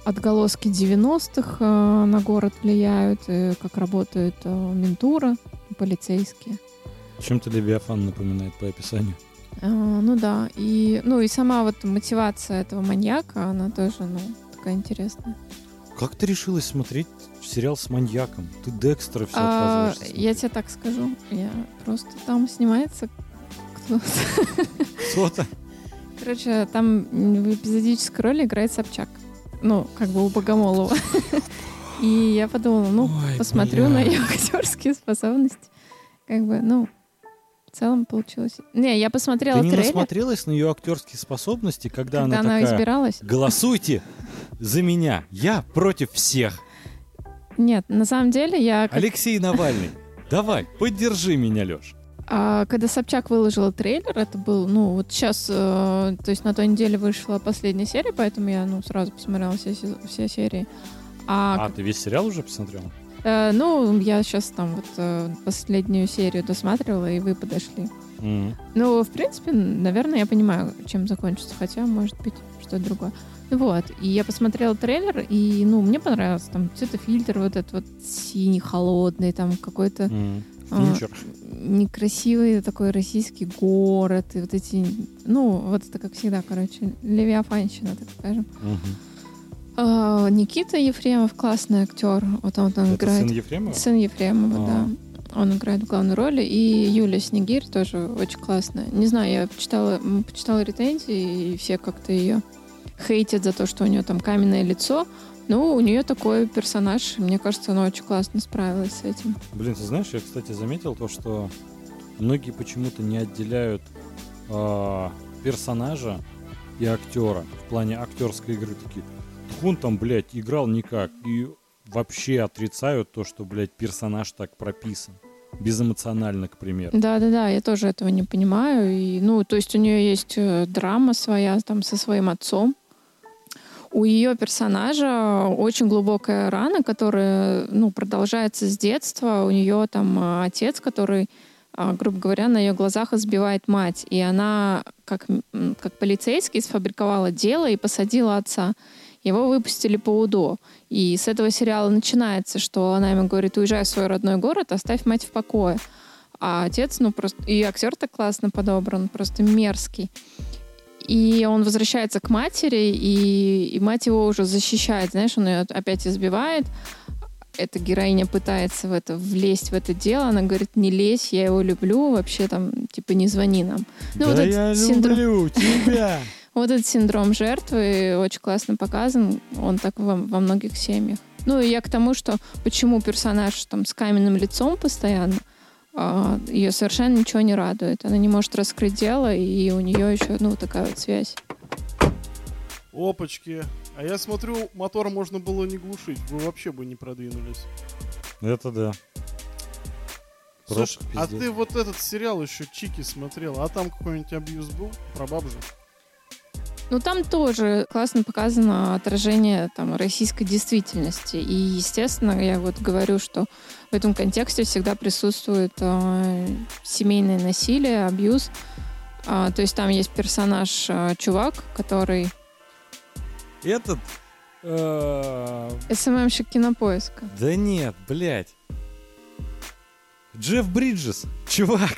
отголоски 90-х а, на город влияют, и как работает ментура, полицейские. Чем-то Левиафан напоминает по описанию. А, ну да, и, ну и сама вот мотивация этого маньяка, она тоже, ну, такая интересная. Как ты решилась смотреть сериал с маньяком? Ты Декстера все а, отказываешься Я тебе так скажу. Я просто там снимается кто-то. Кто-то? Короче, там в эпизодической роли играет Собчак. Ну, как бы у Богомолова. И я подумала, ну, Ой, посмотрю бля. на ее актерские способности. Как бы, ну, в целом получилось. Не, я посмотрела Ты не трейлер. насмотрелась на ее актерские способности, когда, когда она, она такая... избиралась? Голосуйте за меня. Я против всех. Нет, на самом деле я... Алексей Навальный, давай, поддержи меня, Леш. А, когда Собчак выложила трейлер, это был, ну, вот сейчас, э, то есть на той неделе вышла последняя серия, поэтому я, ну, сразу посмотрела все, все серии. А, а ты весь сериал уже посмотрела? Э, ну, я сейчас там вот э, последнюю серию досматривала, и вы подошли. Mm-hmm. Ну, в принципе, наверное, я понимаю, чем закончится, хотя, может быть, что-то другое. Вот, и я посмотрела трейлер, и, ну, мне понравился, там, цветофильтр вот этот вот синий, холодный, там, какой-то... Mm. А, некрасивый такой российский город, и вот эти, ну, вот это, как всегда, короче, левиафанщина, так скажем. Mm-hmm. А, Никита Ефремов классный актер, вот он там это играет... сын Ефремова? Сын Ефремова, А-а-а. да он играет в главной роли, и Юля Снегирь тоже очень классная. Не знаю, я почитала, почитала ретензии, и все как-то ее хейтят за то, что у нее там каменное лицо. Ну, у нее такой персонаж, мне кажется, она очень классно справилась с этим. Блин, ты знаешь, я, кстати, заметил то, что многие почему-то не отделяют э, персонажа и актера в плане актерской игры. Такие, он там, блядь, играл никак. И вообще отрицают то, что, блядь, персонаж так прописан. Безэмоционально, к примеру. Да-да-да, я тоже этого не понимаю. И, ну, то есть у нее есть э, драма своя там со своим отцом, у ее персонажа очень глубокая рана, которая ну, продолжается с детства. У нее там э, отец, который а, грубо говоря, на ее глазах избивает мать. И она, как, как полицейский, сфабриковала дело и посадила отца. Его выпустили по УДО. И с этого сериала начинается, что она ему говорит, уезжай в свой родной город, оставь мать в покое. А отец, ну просто... И актер так классно подобран, просто мерзкий. И он возвращается к матери, и, и мать его уже защищает, знаешь, он ее опять избивает. Эта героиня пытается в это влезть в это дело, она говорит, не лезь, я его люблю, вообще там, типа, не звони нам. Ну, да вот я синдром... люблю тебя! Вот этот синдром жертвы очень классно показан, он так во, во многих семьях. Ну и я к тому, что почему персонаж там с каменным лицом постоянно, ее совершенно ничего не радует. Она не может раскрыть дело, и у нее еще, ну, такая вот связь. Опачки. А я смотрю, мотор можно было не глушить. Вы вообще бы не продвинулись. Это да. Слушай, а ты вот этот сериал еще Чики смотрел, а там какой-нибудь абьюз был про баб же? Ну, там тоже классно показано отражение там, российской действительности. И, естественно, я вот говорю, что в этом контексте всегда присутствует э, семейное насилие, абьюз. А, то есть там есть персонаж э, чувак, который... Этот... Э... СММщик кинопоиска. Да нет, блядь. Джефф Бриджес, чувак.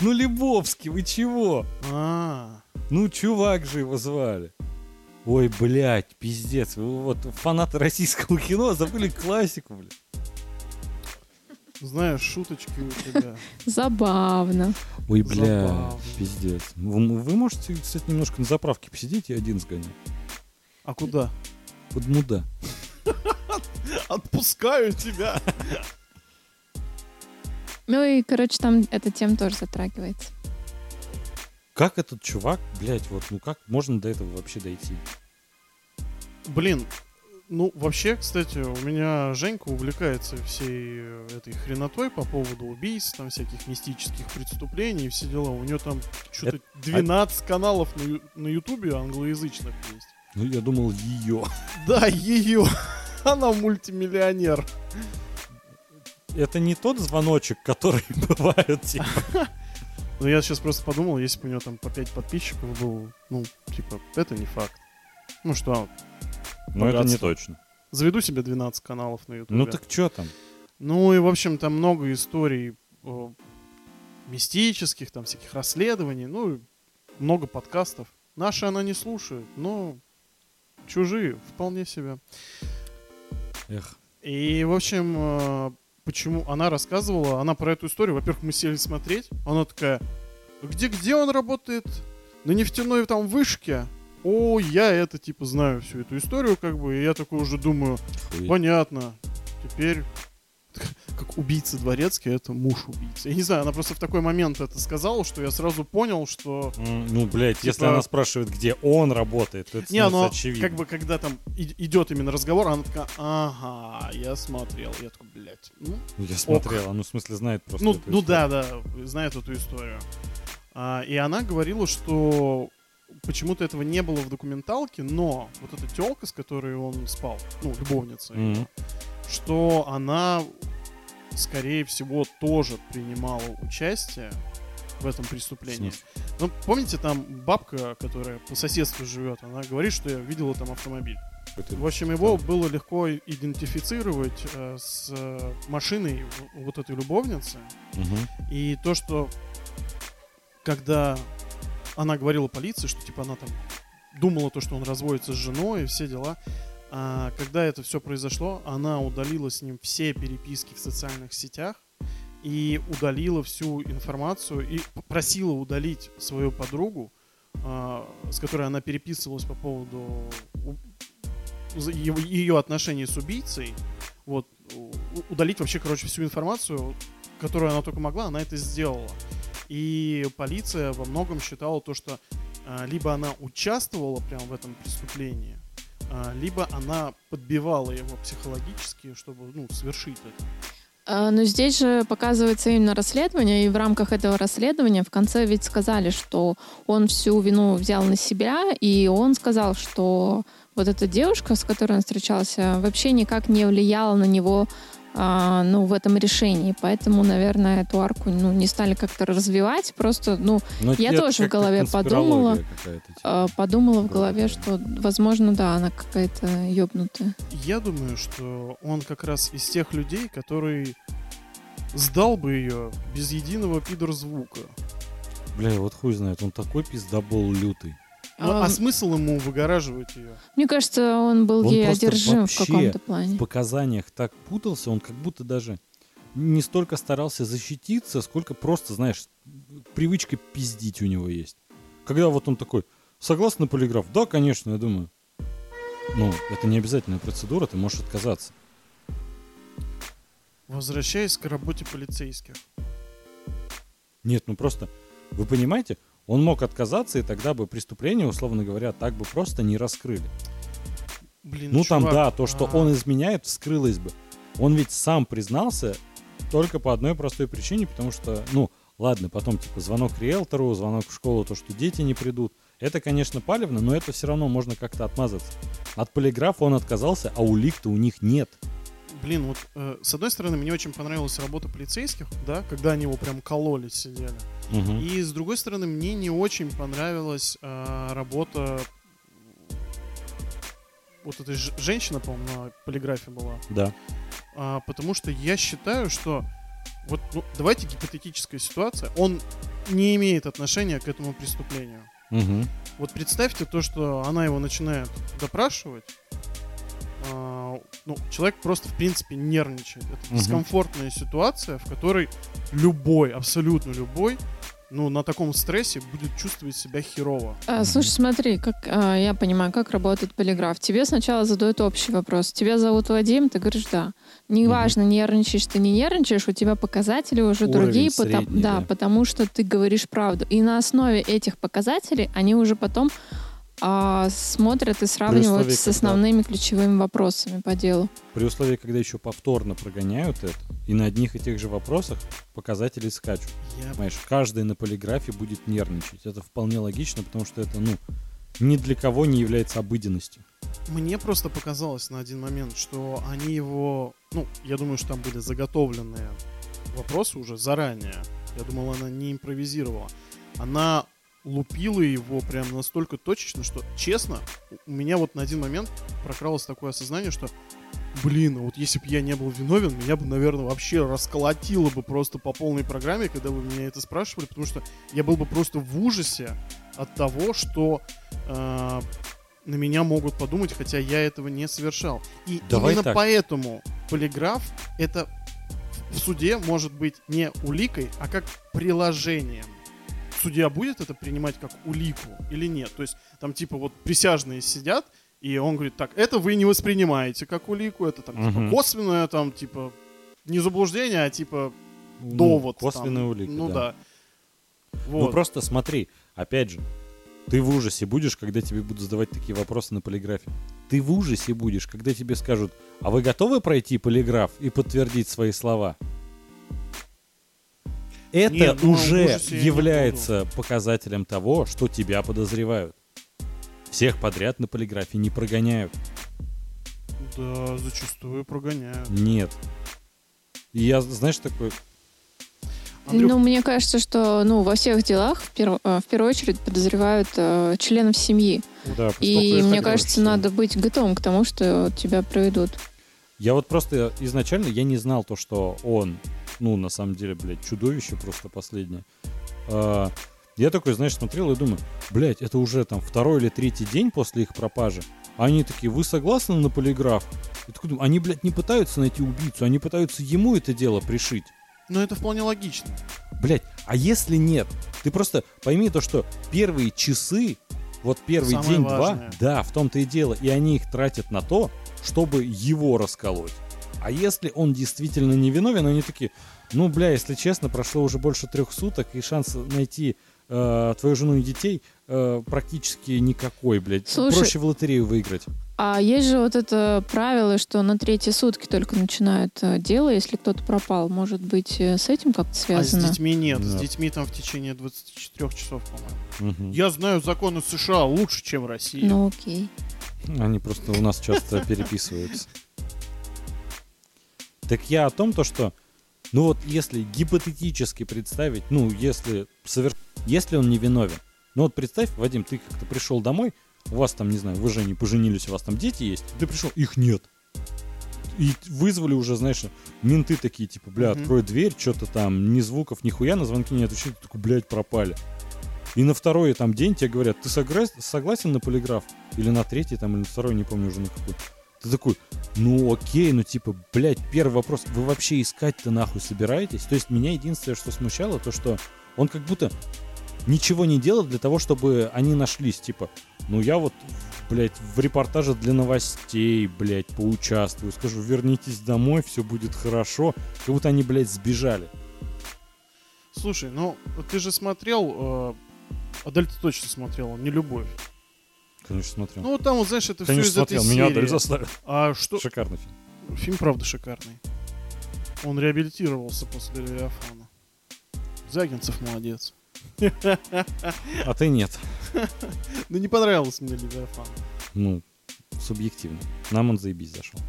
Ну, Лебовский, вы чего? А, ну, чувак же его звали. Ой, блядь, пиздец. Вы вот фанаты российского кино забыли классику, блядь. Знаешь, шуточки у тебя. Забавно. Ой, бля, Забавно. пиздец. Вы, вы можете, кстати, немножко на заправке посидеть и один сгонять. А куда? Под муда. Отпускаю тебя. Ну и, короче, там эта тема тоже затрагивается. Как этот чувак, блядь, вот, ну как можно до этого вообще дойти? Блин, ну, вообще, кстати, у меня Женька увлекается всей этой хренотой по поводу убийств, там всяких мистических преступлений и все дела. У нее там что-то 12 а... каналов на, на Ютубе англоязычных есть. Ну, я думал, ее. Да, ее. Она мультимиллионер. Это не тот звоночек, который бывает, типа. Ну, я сейчас просто подумал, если бы у него там по 5 подписчиков был, ну, типа, это не факт. Ну что? Ну, это не точно. Заведу себе 12 каналов на YouTube. Ну, так что там? Ну, и, в общем, там много историй о, мистических, там, всяких расследований, ну, много подкастов. Наши она не слушает, но чужие вполне себе. Эх. И, в общем, э, почему она рассказывала, она про эту историю, во-первых, мы сели смотреть, она такая, где-где он работает? На нефтяной там вышке? О, я это, типа, знаю всю эту историю, как бы, и я такой уже думаю, Ой. понятно, теперь как убийца дворецкий, это муж убийцы. Я не знаю, она просто в такой момент это сказала, что я сразу понял, что... Ну, блядь, типа... если она спрашивает, где он работает, то это не, но очевидно. как бы, когда там идет именно разговор, она такая, ага, я смотрел. Я такой, блядь, ну, ну Я смотрел, ну, в смысле, знает просто Ну, ну да, да, знает эту историю. А, и она говорила, что почему-то этого не было в документалке, но вот эта телка, с которой он спал, ну, любовница, mm-hmm. что она скорее всего, тоже принимала участие в этом преступлении. Ну, помните, там бабка, которая по соседству живет, она говорит, что я видела там автомобиль. Это... В общем, его было легко идентифицировать э, с э, машиной вот этой любовницы. Угу. И то, что когда она говорила полиции, что типа она там думала то, что он разводится с женой и все дела, а, когда это все произошло, она удалила с ним все переписки в социальных сетях и удалила всю информацию и просила удалить свою подругу, а, с которой она переписывалась по поводу ее отношений с убийцей, вот, удалить вообще, короче, всю информацию, которую она только могла, она это сделала. И полиция во многом считала то, что а, либо она участвовала прямо в этом преступлении, а, либо она подбивала его психологически, чтобы ну, совершить это. А, но здесь же показывается именно расследование, и в рамках этого расследования в конце ведь сказали, что он всю вину взял на себя, и он сказал, что вот эта девушка, с которой он встречался, вообще никак не влияла на него ну, в этом решении. Поэтому, наверное, эту арку ну, не стали как-то развивать. Просто, ну, Но Я это тоже в голове подумала, типа. а, подумала в голове, что, возможно, да, она какая-то ёбнутая. Я думаю, что он как раз из тех людей, который сдал бы ее без единого пидор-звука. Бля, вот хуй знает, он такой пиздобол лютый. Ну, А, а смысл ему выгораживать ее? Мне кажется, он был Он ей одержим в каком-то В плане. показаниях так путался, он как будто даже не столько старался защититься, сколько просто, знаешь, привычка пиздить у него есть. Когда вот он такой, согласно полиграф? Да, конечно, я думаю. Ну, это не обязательная процедура, ты можешь отказаться. Возвращаясь к работе полицейских. Нет, ну просто, вы понимаете, он мог отказаться, и тогда бы преступление, условно говоря, так бы просто не раскрыли. Блин, Ну там чувак, да, то, что а, он изменяет, вскрылось бы. Он ведь сам признался только по одной простой причине, потому что, ну, ладно, потом типа звонок риэлтору, звонок в школу, то, что дети не придут. Это, конечно, палевно, но это все равно можно как-то отмазаться. От полиграфа он отказался, а улик-то у них нет. Блин, вот э, с одной стороны, мне очень понравилась работа полицейских, да, когда они его прям кололи, сидели. Мгм. И с другой стороны, мне не очень понравилась э, работа вот этой ж- женщины, по-моему, на полиграфе была. Да. А, потому что я считаю, что вот ну, давайте гипотетическая ситуация, он не имеет отношения к этому преступлению. Мгм. Вот представьте то, что она его начинает допрашивать. А, ну, человек просто, в принципе, нервничает. Это Мгм. дискомфортная ситуация, в которой любой, абсолютно любой, ну, на таком стрессе будет чувствовать себя херово. А, слушай, смотри, как а, я понимаю, как работает полиграф. Тебе сначала задают общий вопрос. Тебя зовут Вадим, ты говоришь да. Неважно, нервничаешь ты, не нервничаешь, у тебя показатели уже Уровень другие, потому, да. потому что ты говоришь правду. И на основе этих показателей они уже потом а, смотрят и сравнивают условии, с когда- основными ключевыми вопросами по делу. При условии, когда еще повторно прогоняют это, и на одних и тех же вопросах показатели скачут. Я Понимаешь, каждый на полиграфе будет нервничать. Это вполне логично, потому что это, ну, ни для кого не является обыденностью. Мне просто показалось на один момент, что они его... Ну, я думаю, что там были заготовленные вопросы уже заранее. Я думал, она не импровизировала. Она лупила его прям настолько точечно, что, честно, у меня вот на один момент прокралось такое осознание, что, блин, а вот если бы я не был виновен, меня бы, наверное, вообще расколотило бы просто по полной программе, когда вы меня это спрашивали, потому что я был бы просто в ужасе от того, что э, на меня могут подумать, хотя я этого не совершал. И Давай именно так. поэтому полиграф это в суде может быть не уликой, а как приложением. Судья будет это принимать как улику или нет? То есть там типа вот присяжные сидят, и он говорит, так, это вы не воспринимаете как улику, это там типа косвенное, там типа не заблуждение, а типа Ну, довод. там. Косвенная улика, Ну да. да. Ну Вот. просто смотри, опять же, ты в ужасе будешь, когда тебе будут задавать такие вопросы на полиграфе. Ты в ужасе будешь, когда тебе скажут, а вы готовы пройти полиграф и подтвердить свои слова? Это Не, ну, уже является показателем того, что тебя подозревают. Всех подряд на полиграфе не прогоняют. Да, зачастую прогоняют. Нет. И я, знаешь, такой, Андрюх, Ну, мне кажется, что ну, во всех делах в, перв- э, в первую очередь подозревают э, членов семьи. да, И мне кажется, считаю. надо быть готовым к тому, что тебя проведут. Я вот просто изначально я не знал то, что он, ну, на самом деле, блядь, чудовище просто последнее. А, я такой, знаешь, смотрел и думаю, блядь, это уже там второй или третий день после их пропажи. А они такие, вы согласны на полиграф? Я такой думаю, они, блядь, не пытаются найти убийцу, они пытаются ему это дело пришить. Ну это вполне логично. Блядь, а если нет? Ты просто пойми то, что первые часы, вот первый день-два, да, в том-то и дело, и они их тратят на то, чтобы его расколоть. А если он действительно невиновен, они такие, ну, бля, если честно, прошло уже больше трех суток, и шанс найти э, твою жену и детей э, практически никакой, блядь. Слушай, Проще в лотерею выиграть. А есть же вот это правило, что на третьи сутки только начинают э, дело, если кто-то пропал. Может быть, э, с этим как-то А связано? с детьми нет. С Нет. детьми там в течение 24 часов, по-моему. Мгм. Я знаю законы США лучше, чем Россия. Ну окей. Они просто у нас часто переписываются. Так я о том, то, что, ну вот если гипотетически представить, ну если совер... если он не виновен, ну вот представь, Вадим, ты как-то пришел домой, у вас там, не знаю, вы же не поженились, у вас там дети есть, ты пришел, их нет. И вызвали уже, знаешь, менты такие, типа, бля, Мгм. открой дверь, что-то там, ни звуков, ни хуя, на звонки не отвечают, такой, блядь, пропали. И на второй там день тебе говорят, ты согласен на полиграф? Или на третий, там, или на второй, не помню уже на какой. Ты такой, ну окей, ну типа, блядь, первый вопрос, вы вообще искать-то нахуй собираетесь? То есть меня единственное, что смущало, то что он как будто ничего не делал для того, чтобы они нашлись. Типа, ну я вот, блядь, в репортаже для новостей, блядь, поучаствую. Скажу, вернитесь домой, все будет хорошо. Как будто они, блядь, сбежали. Слушай, ну ты же смотрел, э, Адель ты точно смотрел, не любовь. Конечно, смотрел. Ну вот там вот знаешь, это Конечно, все из этой смотрел. Меня серии. Адель заставил. А что? Шикарный фильм. Фильм правда шикарный. Он реабилитировался после Левиафана. Загинцев молодец. А ты нет. Ну не понравился мне Левиафан. Ну, субъективно. Нам он заебись зашел.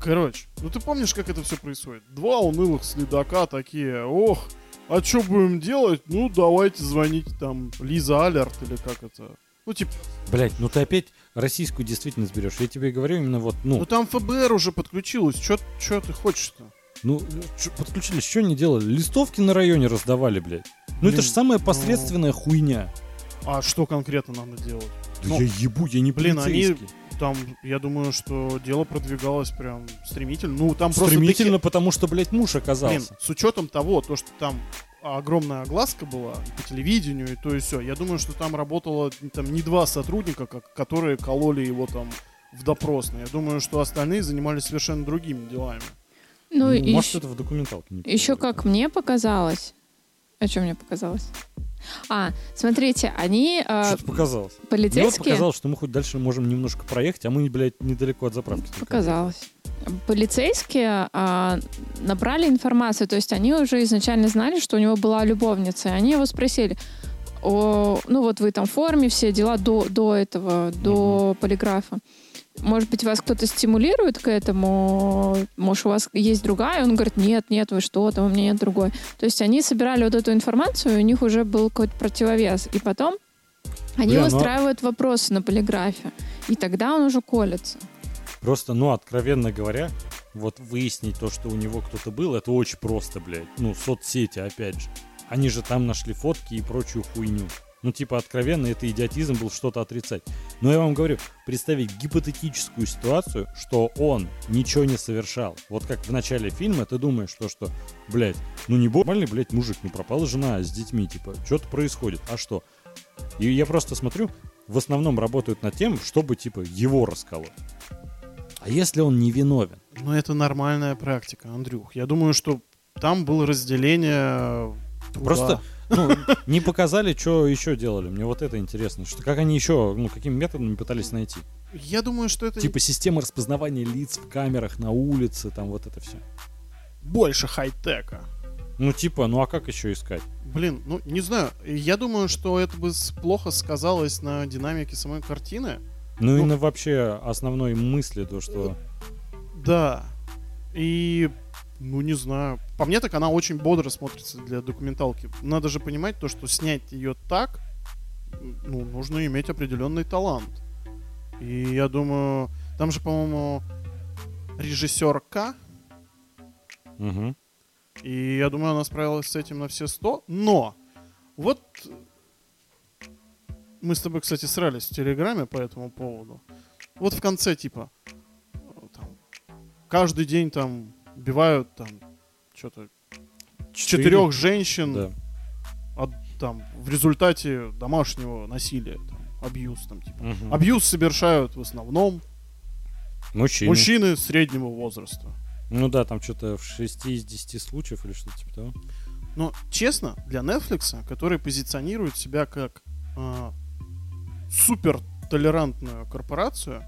Короче, ну ты помнишь, как это все происходит? Два унылых следака такие, ох, а что будем делать? Ну, давайте звонить там Лиза Алерт или как это. Ну, типа, Блять, ну ты опять российскую действительность берешь. Я тебе говорю именно вот, ну ну, там ФБР уже подключилось. Что ты хочешь-то? ну, чё- подключились, что они делали? Листовки на районе раздавали, блядь. Ну это Блин, же самая ну- посредственная хуйня. А что конкретно надо делать? Да Ну, я ебу, я не блин, они. Там, я думаю, что дело продвигалось прям стремительно. Ну, там просто Стремительно, такие- потому что, блядь, муж Блин, оказался. с учетом того, то, что там огромная огласка была и по телевидению, и то и все. Я думаю, что там работало там не два сотрудника, как, которые кололи его там в допросной. Я думаю, что остальные занимались совершенно другими делами. Ну, Ну, и может, ещё- это в документалке не Еще как мне показалось. А что мне показалось? А, смотрите, они э, Что-то показалось. Мне вот полицейские... показалось, что мы хоть дальше можем немножко проехать, а мы, блядь, недалеко от заправки. Показалось. Полицейские а, набрали информацию, то есть они уже изначально знали, что у него была любовница, и они его спросили, о, ну вот вы там в форме, все дела до, до этого, до полиграфа. Может быть, вас кто-то стимулирует к этому? Может, у вас есть другая? Он говорит, нет, нет, вы что, там у меня нет другой. То есть они собирали вот эту информацию, и у них уже был какой-то противовес. И потом они Бля, ну а- выстраивают вопросы на полиграфе. И тогда он уже колется. Просто, ну, откровенно говоря, вот выяснить то, что у него кто-то был, это очень просто, блядь. Ну, соцсети, опять же. Они же там нашли фотки и прочую хуйню. Ну, типа, откровенно, это идиотизм был что-то отрицать. Но я вам говорю, представить гипотетическую ситуацию, что он ничего не совершал. Вот как в начале фильма ты думаешь, то, что, блядь, ну не нормальный, блядь, мужик, ну пропала жена с детьми, типа, что-то происходит, а что? И я просто смотрю, в основном работают над тем, чтобы, типа, его расколоть. А если он не виновен? Но это нормальная практика, Андрюх. Я думаю, что там было разделение... туда. Просто ну, не показали, что еще делали. Мне вот это интересно. Что, как они еще, ну, какими методами пытались найти? Я думаю, что это Типа система распознавания лиц в камерах на улице, там вот это все. больше хай-тека. Ну, типа, ну а как еще искать? Блин, ну не знаю. Я думаю, что это бы плохо сказалось на динамике самой картины. Ну, и Ну- на вообще основной мысли, то, что... Да. И, ну не знаю. По мне так она очень бодро смотрится для документалки. Надо же понимать то, что снять ее так, ну, нужно иметь определенный талант. И я думаю, там же, по-моему, режиссер К, Мгм. И я думаю, она справилась с этим на все сто. Но вот мы с тобой, кстати, срались в Телеграме по этому поводу. Вот в конце, типа, э, там, каждый день там убивают там что-то Четыре? четырех женщин Да. от, там, в результате домашнего насилия, там, абьюз там, типа. Мгм. Абьюз совершают в основном Мужчины. мужчины среднего возраста. Ну да, там что-то в 6 из 10 случаев или что-то типа того. Но честно, для Netflix, который позиционирует себя как а, супер толерантную корпорацию,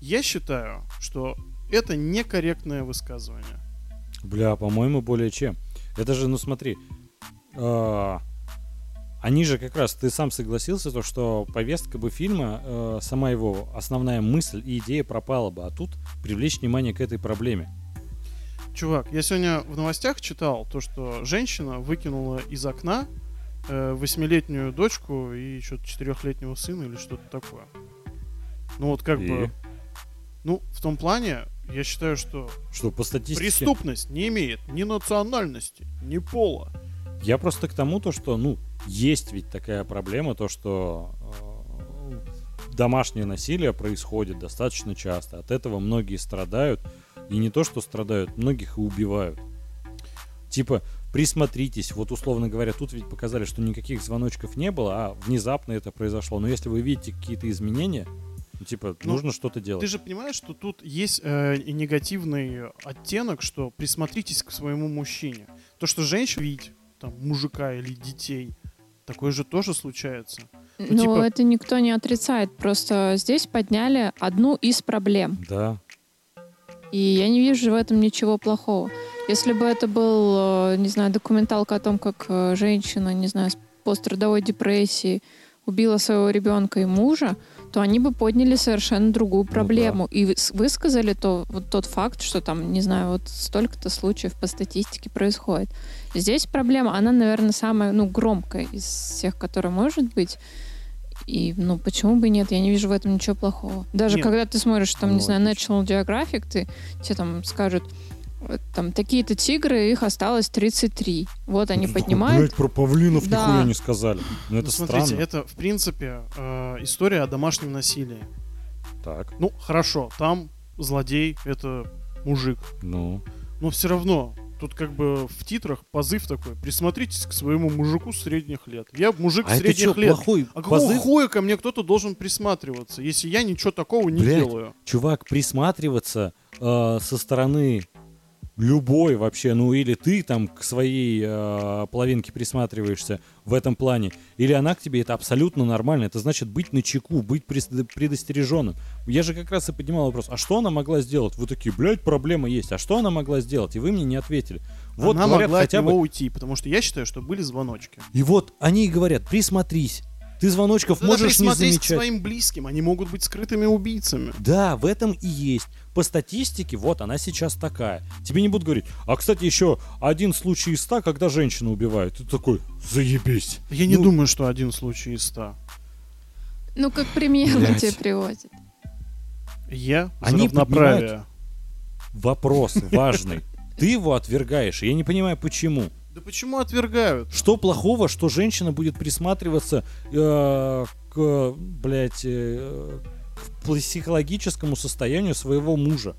я считаю, что это некорректное высказывание. Бля, по-моему, более чем. Это же, ну смотри, а, они же как раз, ты сам согласился, то, что повестка бы фильма, э, сама его основная мысль и идея пропала бы, а тут привлечь внимание к этой проблеме. Чувак, я сегодня в новостях читал то, что женщина выкинула из окна э, восьмилетнюю дочку и что-то четырехлетнего сына или что-то такое. Ну вот как И? бы... Ну, в том плане, я считаю, что Что по статистике... преступность не имеет ни национальности, ни пола. Я просто к тому, то, что, ну, есть ведь такая проблема, то, что э, домашнее насилие происходит достаточно часто. От этого многие страдают. И не то, что страдают, многих и убивают. Типа, присмотритесь, вот условно говоря, тут ведь показали, что никаких звоночков не было, а внезапно это произошло. Но если вы видите какие-то изменения, ну, типа, Ну, нужно что-то делать. Ты же понимаешь, что тут есть э, и негативный оттенок, что присмотритесь к своему мужчине. То, что женщина видит там мужика или детей, такое же тоже случается. Но типа- это никто не отрицает. Просто здесь подняли одну из проблем. Да. И я не вижу в этом ничего плохого. Если бы это был, э, не знаю, документалка о том, как э, женщина, не знаю, с пострадовой депрессией убила своего ребенка и мужа, то они бы подняли совершенно другую проблему и выс- высказали то, вот тот факт, что там, не знаю, вот столько-то случаев по статистике происходит. Здесь проблема, она, наверное, самая, ну, громкая из всех, которая может быть. И, ну, почему бы и нет? Я не вижу в этом ничего плохого. Даже Нет. когда ты смотришь, там, Ну, не знаю. National Geographic, ты, тебе там скажут, вот там такие-то тигры, их осталось 33. Вот они такой, поднимают. Блядь, про павлинов Да. нихуя не сказали. Ну, это Ну, смотрите, странно. это, в принципе, э, история о домашнем насилии. Так, Ну, хорошо, там злодей — это мужик. ну. Но все равно, тут как бы в титрах позыв такой. Присмотритесь к своему мужику средних лет. Я мужик А это средних что, лет. плохой А какого позыв? хуя ко мне кто-то должен присматриваться, если я ничего такого не Блядь. делаю? Чувак, присматриваться э, со стороны любой вообще, ну или ты там к своей э, половинке присматриваешься в этом плане, или она к тебе, это абсолютно нормально. Это значит быть на чеку, быть предостереженным. Я же как раз и поднимал вопрос, а что она могла сделать? Вы такие, блядь, проблема есть. А что она могла сделать? И вы мне не ответили. Вот Она говорят могла хотя от бы... него уйти, потому что я считаю, что были звоночки. И вот они и говорят, присмотрись. Ты звоночков Надо можешь не присмотреть к замечать. своим близким, они могут быть скрытыми убийцами. Да, в этом и есть. По статистике, вот она сейчас такая. Тебе не будут говорить, а, кстати, еще один случай из ста, когда женщину убивают. Ты такой, заебись. Я не Ну, думаю, что один случай из ста. Ну, как пример тебе приводят. Я Они равноправие. Вопрос важный. Ты его отвергаешь, я не понимаю, почему. Да почему отвергают? Что плохого, что женщина будет присматриваться э, к, блядь, э, к психологическому состоянию своего мужа?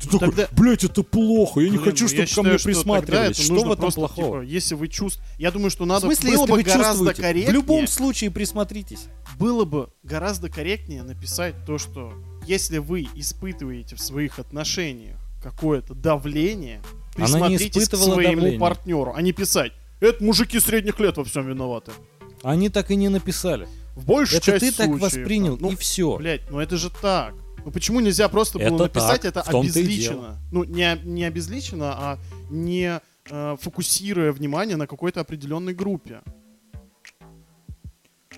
Ты такой, тогда- блядь, это плохо, я не Блин, хочу, ну чтобы я ко считаю, мне что присматривались. Что в этом просто, плохого? типа, если вы чувствуете... Я думаю, что В надо смысле, было если бы вы гораздо корректнее... В любом случае присмотритесь. Было бы гораздо корректнее написать то, что если вы испытываете в своих отношениях какое-то давление, не присмотритесь к своему давления. партнеру, а не писать. Это мужики средних лет во всем виноваты. Они так и не написали. В большей Это ты так воспринял, Ну, и все. блядь, ну это же так. Ну почему нельзя просто было Это написать так, это обезличенно? Ну, не, не обезличенно, а не э, фокусируя внимание на какой-то определенной группе.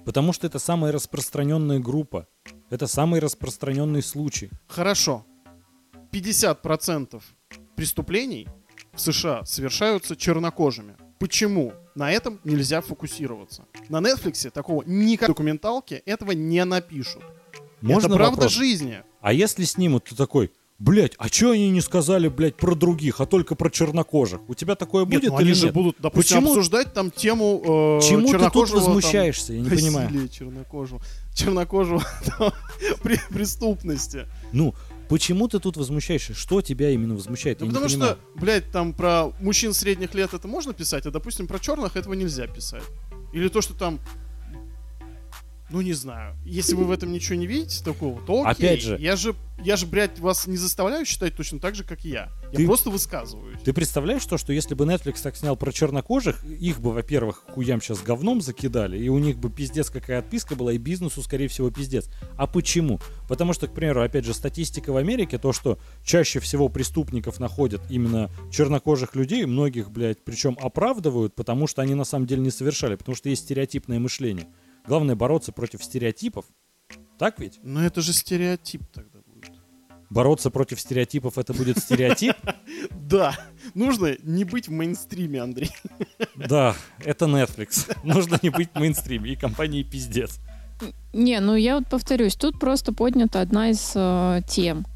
Потому что это самая распространенная группа. Это самый распространенный случай. Хорошо. 50% преступлений в США совершаются чернокожими. Почему? На этом нельзя фокусироваться. На Netflix такого никак документалки этого не напишут. Можно Это правда вопрос? жизни. А если снимут, ты такой, блядь, а чё они не сказали, блядь, про других, а только про чернокожих? У тебя такое Нет, будет ну или они же нет? будут, допустим, Почему- обсуждать там тему э, Чему ты тут чернокожего, там, возмущаешься? Я не понимаю. чернокожего, чернокожего преступности. Ну, почему ты тут возмущаешься? Что тебя именно возмущает? Ну, потому что, блядь, там про мужчин средних лет это можно писать, а, допустим, про черных этого нельзя писать. Или то, что там... Ну, не знаю. Если вы в этом ничего не видите такого, то окей. Опять же- Я же, я же, блядь, вас не заставляю считать точно так же, как и я. Я Ты- просто высказываюсь. Ты представляешь то, что если бы Netflix так снял про чернокожих, их бы, во-первых, хуям сейчас говном закидали, и у них бы пиздец какая отписка была, и бизнесу, скорее всего, пиздец. А почему? Потому что, к примеру, опять же, статистика в Америке, то, что чаще всего преступников находят именно чернокожих людей, многих, блядь, причем оправдывают, потому что они на самом деле не совершали, потому что есть стереотипное мышление. Главное бороться против стереотипов. Так ведь? Но это же стереотип тогда будет. Бороться против стереотипов это будет стереотип? Да. Нужно не быть в мейнстриме, Андрей. Да, это Netflix. Нужно не быть в мейнстриме и компании пиздец. Не, ну я вот повторюсь, тут просто поднята одна из э, тем.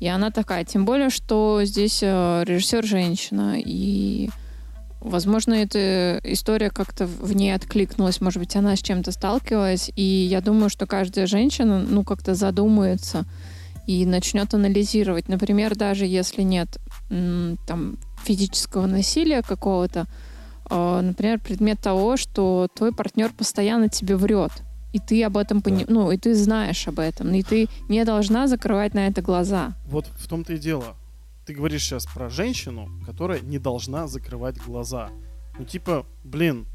И она такая, тем более, что здесь э, режиссер женщина, и, возможно, эта история как-то в ней откликнулась, может быть, она с чем-то сталкивалась, и я думаю, что каждая женщина, ну, как-то задумается и начнет анализировать. Например, даже если нет там физического насилия какого-то, э, например, предмет того, что твой партнер постоянно тебе врет, и ты об этом пони... ну и ты знаешь об этом, и ты не должна закрывать на это глаза. Вот в том-то и дело. Ты говоришь сейчас про женщину, которая не должна закрывать глаза. Ну типа, блин,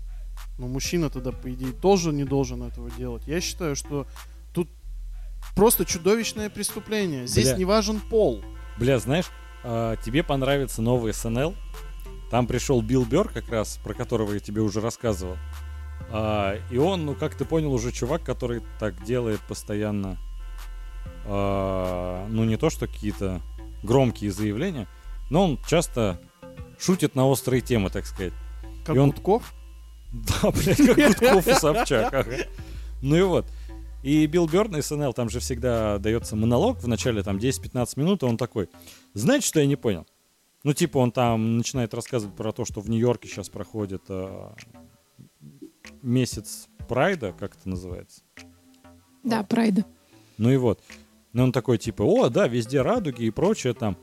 ну мужчина тогда по идее тоже не должен этого делать. Я считаю, что тут просто чудовищное преступление. Здесь Бля. не важен пол. Бля, знаешь, а, тебе понравится новый СНЛ. Там пришел Билл Бёрр, как раз, про которого я тебе уже рассказывал. А, и он, ну, как ты понял, уже чувак, который так делает постоянно. а, ну, не то, что какие-то громкие заявления, но он часто шутит на острые темы, так сказать. Как И он- Гудков. Да, блядь, как Гудков и Собчак. ага. Ну и вот. И Билл Бёрн на СНЛ, там же всегда дается монолог в начале, там 10-15 минут, и он такой, знаете, что я не понял? Ну, типа, он там начинает рассказывать про то, что в Нью-Йорке сейчас проходит а, месяц Прайда, как это называется. Да, прайда. Ну и вот. Ну он такой типа, о, да, везде радуги и прочее там.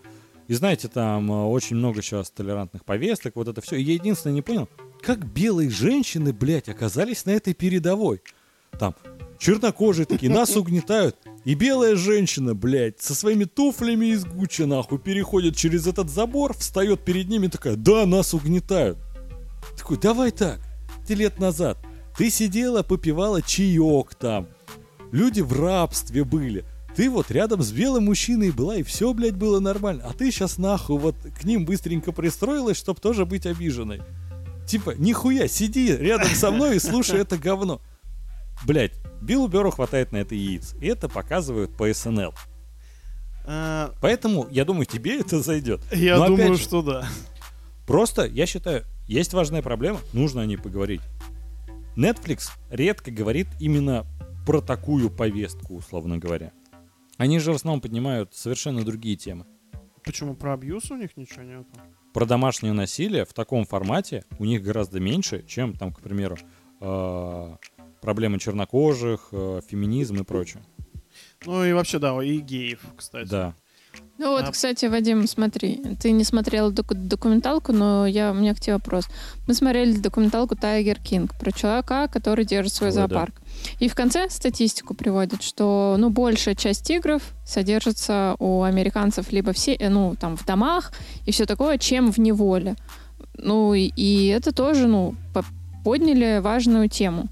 И знаете, там э, очень много сейчас толерантных повесток, вот это все. И я единственное не понял, как белые женщины, блядь, оказались на этой передовой. Там чернокожие такие, нас угнетают. И белая женщина, блядь, со своими туфлями из Гуччи, нахуй, переходит через этот забор, встает перед ними такая, да, нас угнетают. Такой, давай так, ты лет назад, ты сидела, попивала чаек там, люди в рабстве были. Ты вот рядом с белым мужчиной была, и все, блядь, было нормально. А ты сейчас нахуй вот к ним быстренько пристроилась, чтобы тоже быть обиженной. Типа, нихуя, сиди рядом со мной и слушай это говно. Блядь, Биллу Беру хватает на это яиц. И это показывают по СНЛ. А, Поэтому, я думаю, тебе это зайдет. Я Но думаю, же, что да. Просто, я считаю, есть важная проблема, нужно о ней поговорить. Netflix редко говорит именно про такую повестку, условно говоря. Они же в основном поднимают совершенно другие темы. Почему про абьюз у них ничего нету? Про домашнее насилие в таком формате у них гораздо меньше, чем там, к примеру, э, проблемы чернокожих, э, феминизм и прочее. Ну и вообще, да, и геев, кстати. Да. Ну вот, А- кстати, Вадим, смотри, ты не смотрел доку- документалку, но я, у меня к тебе вопрос. Мы смотрели документалку Тайгер Кинг про человека, который держит свой Ой, да. И в конце статистику приводит, что ну, большая часть тигров содержится у американцев либо все, э, ну, там, в домах и все такое, чем в неволе. Ну, и, и это тоже, ну, по- подняли важную тему.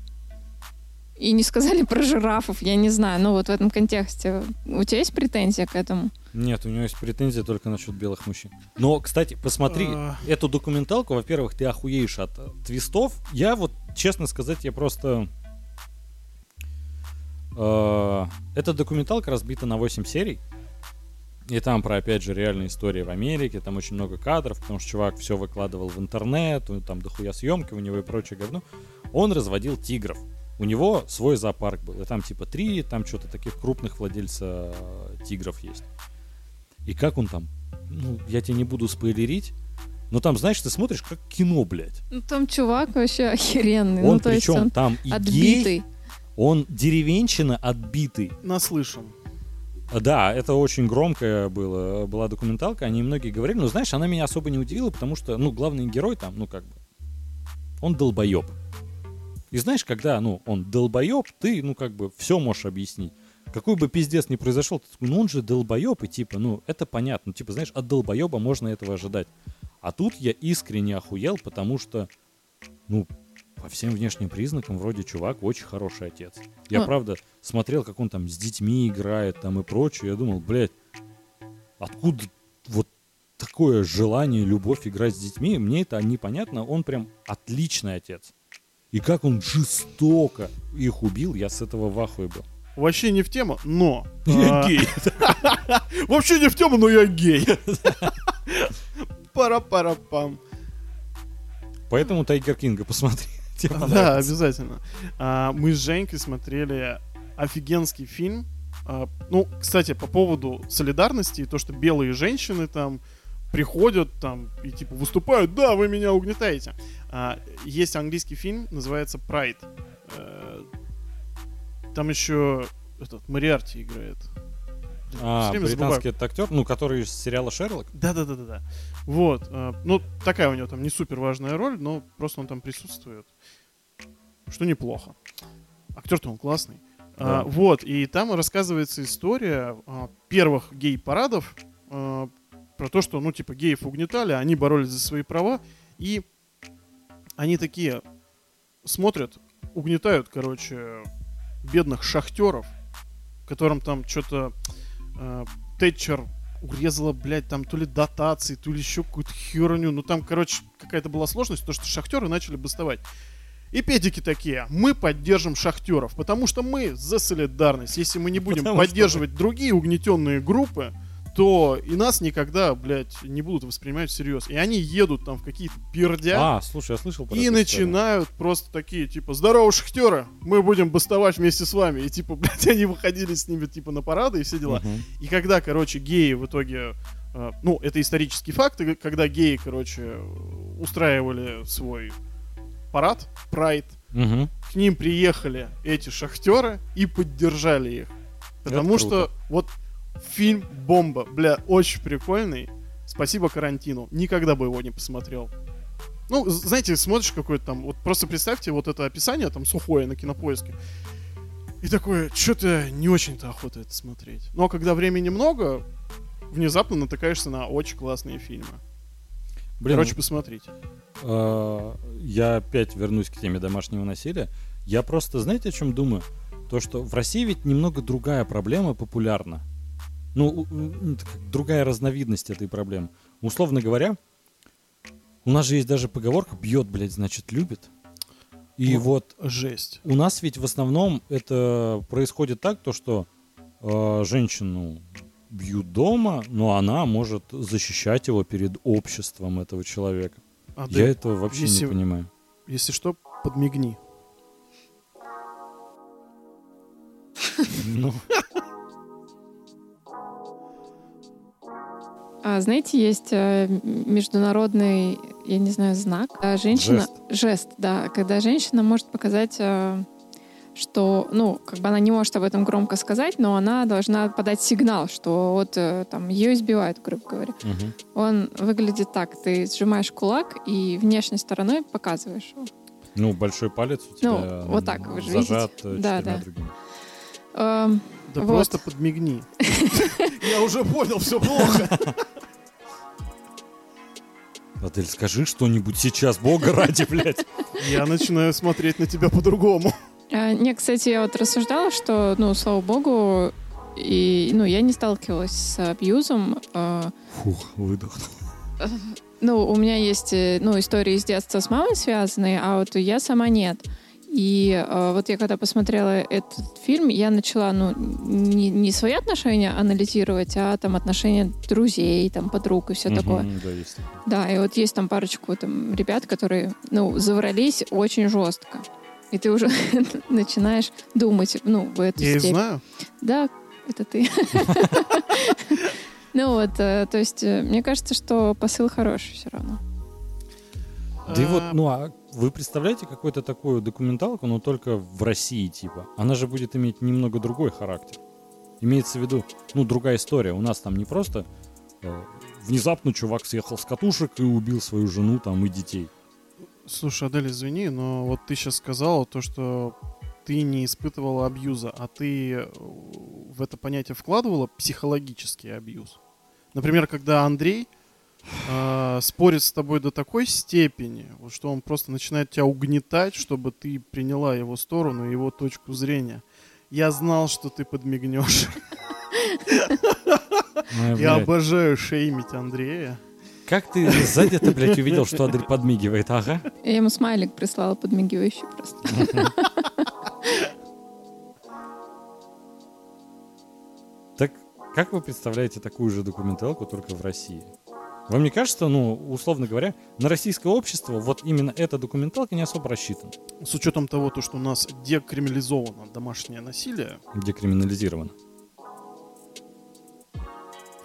И не сказали про жирафов, я не знаю. Ну, вот в этом контексте. У тебя есть претензия к этому? Нет, у него есть претензии только насчет белых мужчин. Но, кстати, посмотри А. эту документалку. Во-первых, ты охуеешь от твистов. Я вот, честно сказать, я просто... Э, Эта документалка разбита на 8 серий. И там про, опять же, реальные истории в Америке. Там очень много кадров, потому что чувак все выкладывал в интернет. Там дохуя съемки у него и прочее говно. Он разводил тигров. У него свой зоопарк был. И там типа три, там что-то таких крупных владельца э, тигров есть. И как он там, ну, я тебе не буду спойлерить, но там, знаешь, ты смотришь как кино, блядь. Ну, там чувак вообще охеренный. Он ну, причем он там и гей, отбитый. Он деревенщина отбитый. Наслышан. Да, это очень громкая было, была документалка, они многие говорили, но знаешь, она меня особо не удивила, потому что, ну, главный герой там, ну, как бы, он долбоеб. И знаешь, когда, ну, он долбоеб, ты, ну, как бы, все можешь объяснить. Какой бы пиздец ни произошел, ты такой, ну, он же долбоеб, и типа, ну, это понятно. Типа, знаешь, от долбоеба можно этого ожидать. А тут я искренне охуел, потому что, ну, по всем внешним признакам, вроде чувак очень хороший отец. Я, Ну. правда, смотрел, как он там с детьми играет там и прочее. Я думал, блядь, откуда вот такое желание, любовь играть с детьми? Мне это непонятно. Он прям отличный отец. И как он жестоко их убил, я с этого в ахуе был. Вообще не в тему, но... Я а, гей. Вообще не в тему, но я гей. Пара-пара-пам. Поэтому Тайгер Кинга посмотри. Тебе Да, обязательно. А, Мы с Женькой смотрели офигенский фильм. А, Ну, кстати, по поводу солидарности и то, что белые женщины там приходят там и типа выступают, да, вы меня угнетаете. А, Есть английский фильм, называется Pride. Э, Там еще этот Мариарти играет. А, британский этот актер, ну, который из сериала Шерлок. Да, да, да, да, да. Вот. э, Ну, такая у него там не супер важная роль, но просто он там присутствует. Что неплохо. Актер-то он классный. Да. А, вот, и там рассказывается история а, первых гей-парадов а, про то, что, ну, типа, геев угнетали, они боролись за свои права, и они такие смотрят, угнетают, короче, бедных шахтеров, которым там что-то Тэтчер урезала, блядь, там то ли дотации, то ли еще какую-то херню. Ну там, короче, какая-то была сложность, то что шахтеры начали бастовать. И педики такие, мы поддержим шахтеров, потому что мы за солидарность. Если мы не будем Потому что поддерживать другие угнетенные группы, то и нас никогда, блядь, не будут воспринимать всерьез. И они едут там в какие-то пердя. А, слушай, я слышал про И эту историю. начинают просто такие, типа, здорово, шахтеры, мы будем бастовать вместе с вами. И, типа, блядь, они выходили с ними, типа, на парады и все дела. Мгм. И когда, короче, геи в итоге... э, ну, это исторический факт, когда геи, короче, устраивали свой парад, прайд, Мгм. к ним приехали эти шахтеры и поддержали их. Потому что вот фильм бомба, бля, очень прикольный. Спасибо карантину. Никогда бы его не посмотрел. Ну, знаете, смотришь какой-то там, вот просто представьте вот это описание там сухое на кинопоиске. И такое, что-то не очень-то охота это смотреть. Но когда времени много, внезапно натыкаешься на очень классные фильмы. Блин, Короче, посмотрите. э, я опять вернусь к теме домашнего насилия. Я просто, знаете, о чем думаю? То, что в России ведь немного другая проблема популярна. Ну, у- у- это как другая разновидность этой проблемы. Условно говоря, у нас же есть даже поговорка «бьет, блядь, значит, любит». И Ну, вот Жесть. у нас ведь в основном это происходит так, то что э, женщину бьют дома, но она может защищать его перед обществом этого человека. А Я ты, этого вообще если- не понимаю. если что, подмигни. Ну, А, знаете, есть э, международный, я не знаю, знак. Женщина... Жест. да. Когда женщина может показать, э, что, ну, как бы она не может об этом громко сказать, но она должна подать сигнал, что вот э, там ее избивают, грубо говоря. мгм. Он выглядит так. Ты сжимаешь кулак и внешней стороной показываешь его. ну, большой палец у тебя Ну, вот так, вы же зажат видите? э, Да, четырьмя да. другими. Да Вот. просто подмигни. Я уже понял, все плохо. Адель, скажи что-нибудь сейчас, бога ради, блядь. Я начинаю смотреть на тебя по-другому. А, не, кстати, я вот рассуждала, что, ну, слава богу, и, ну, я не сталкивалась с абьюзом. а, Фух, выдохнул. ну, у меня есть, э, ну, истории с детства с мамой связанные, а вот я сама нет. И э, вот я когда посмотрела этот фильм, я начала, ну, не, не свои отношения анализировать, а там отношения друзей, там, подруг и все такое. Мгм, Да, есть. такое. Да, и вот есть там парочку там ребят, которые, ну, заврались очень жестко. И ты уже начинаешь думать, ну, в эту Я и степень. знаю. Да, это ты. Ну вот, э, то есть, э, мне кажется, что посыл хороший все равно. Да и вот, А, ну а вы представляете какую-то такую документалку, но только в России, типа? Она же будет иметь немного другой характер. Имеется в виду, ну, другая история. У нас там не просто э, внезапно чувак съехал с катушек и убил свою жену там и детей. Слушай, Адель, извини, но вот ты сейчас сказала то, что ты не испытывала абьюза, а ты э, в это понятие вкладывала психологический абьюз. Например, когда Андрей э, спорит с тобой до такой степени, вот что он просто начинает тебя угнетать, чтобы ты приняла его сторону, его точку зрения. Я знал, что ты подмигнешь. Я обожаю шеймить Андрея. Как ты сзади-то, блядь, увидел, что Адель подмигивает? Ага. Я ему смайлик прислала подмигивающий просто. Так как вы представляете такую же документалку, только в России? Вам не кажется, ну, условно говоря, на российское общество вот именно эта документалка не особо рассчитана? С учетом того, то, что у нас декриминализовано домашнее насилие, Декриминализирована.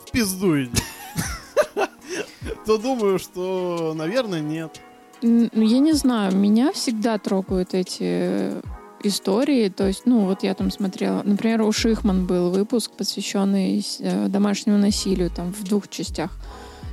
в пизду иди. То думаю, что, наверное, нет. Ну, Я не знаю, меня всегда трогают эти истории. То есть, ну, вот я там смотрела, например, у Шихман был выпуск, посвященный э, домашнему насилию, там, в двух частях.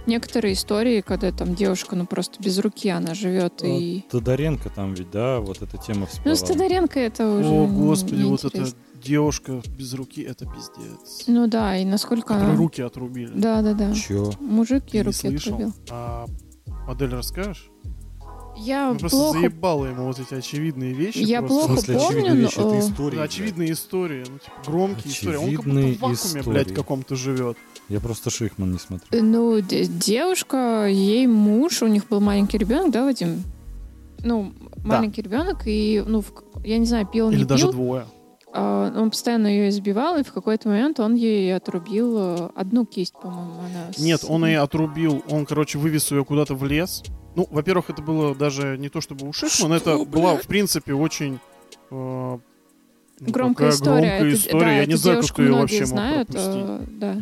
Некоторые истории, когда там девушка, ну, просто без руки она живет и... Тодоренко там ведь, да, вот эта тема Ну, с всплыла. Тодоренко это уже О, господи, вот эта девушка без руки, это пиздец. Ну да, и насколько Которой она... руки отрубили. Да, да, да. Чё? Мужик ей не руки слышал? отрубил. А модель расскажешь? Я Ну, просто плохо... заебало ему вот эти очевидные вещи. Я просто. В плохо смысле, помню, очевидные вещи, но, это э, истории. Да, блядь. очевидные истории, ну, типа, громкие истории. Он как будто Очевидные в вакууме, блядь, истории. каком-то живет. Я просто Шихман не смотрю. Ну, д- девушка, ей муж, у них был маленький ребенок, да, Вадим? Ну, маленький ребенок, и, ну, в- я не знаю, пил, Или не даже пил. двое. а, он постоянно ее избивал, и в какой-то момент он ей отрубил э, одну кисть, по-моему, она. с- Нет, он и отрубил, он, короче, вывез ее куда-то в лес. Ну, во-первых, это было даже не то чтобы у Шихман, это Что, была, блядь? в принципе, очень... э, ну, Громкая такая история. громкая Это- история. да, Я не знаю, как ее многие вообще мог знают, пропустить. э, да.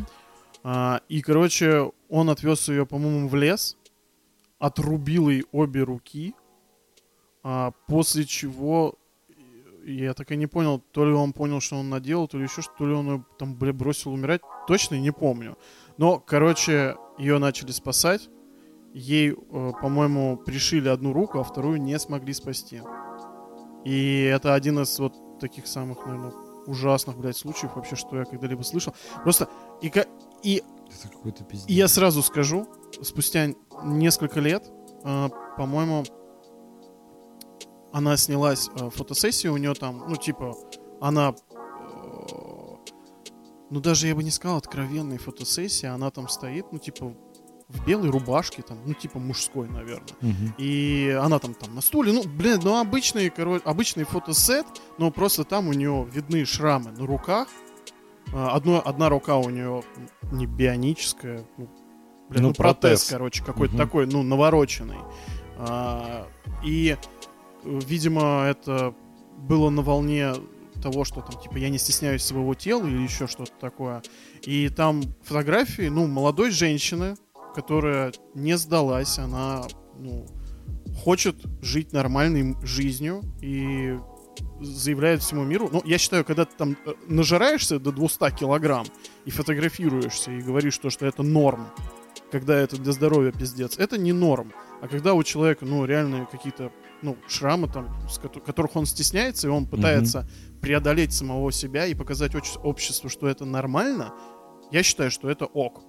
А, и, короче, он отвез ее, по-моему, в лес, отрубил ей обе руки, а, после чего я так и не понял, то ли он понял, что он наделал, то ли еще что, то ли он ее там, бля, бросил умирать, точно не помню. Но, короче, ее начали спасать, ей, э, по-моему, пришили одну руку, а вторую не смогли спасти. И это один из вот таких самых, наверное, ужасных, блядь, случаев вообще, что я когда-либо слышал. Просто и, и я сразу скажу, спустя несколько лет, э, по-моему, она снялась э, фотосессию, у нее там, ну, типа, она, э, ну, даже я бы не сказал откровенной фотосессии, она там стоит, ну, типа, в белой рубашке, там, ну, типа, мужской, наверное. Мгм. И она там, там на стуле, ну, блин, ну, обычный, короче, обычный фотосет, но просто там у нее видны шрамы на руках. А, Одно, одна рука у нее не бионическая, ну, блин, Ну, ну, протез, протез. короче, какой-то Мгм. такой, ну, навороченный. А, и, видимо, это было на волне того, что там, типа, я не стесняюсь своего тела или еще что-то такое. И там фотографии, ну, молодой женщины, которая не сдалась, она, ну, хочет жить нормальной жизнью и заявляет всему миру. Ну, я считаю, когда ты там э, нажираешься до 200 килограмм и фотографируешься и говоришь то, что это норм, когда это для здоровья пиздец, это не норм. А когда у человека, ну, реально какие-то, ну, шрамы там, с кото- которых он стесняется, и он пытается преодолеть самого себя и показать оч- обществу, что это нормально, я считаю, что это ок.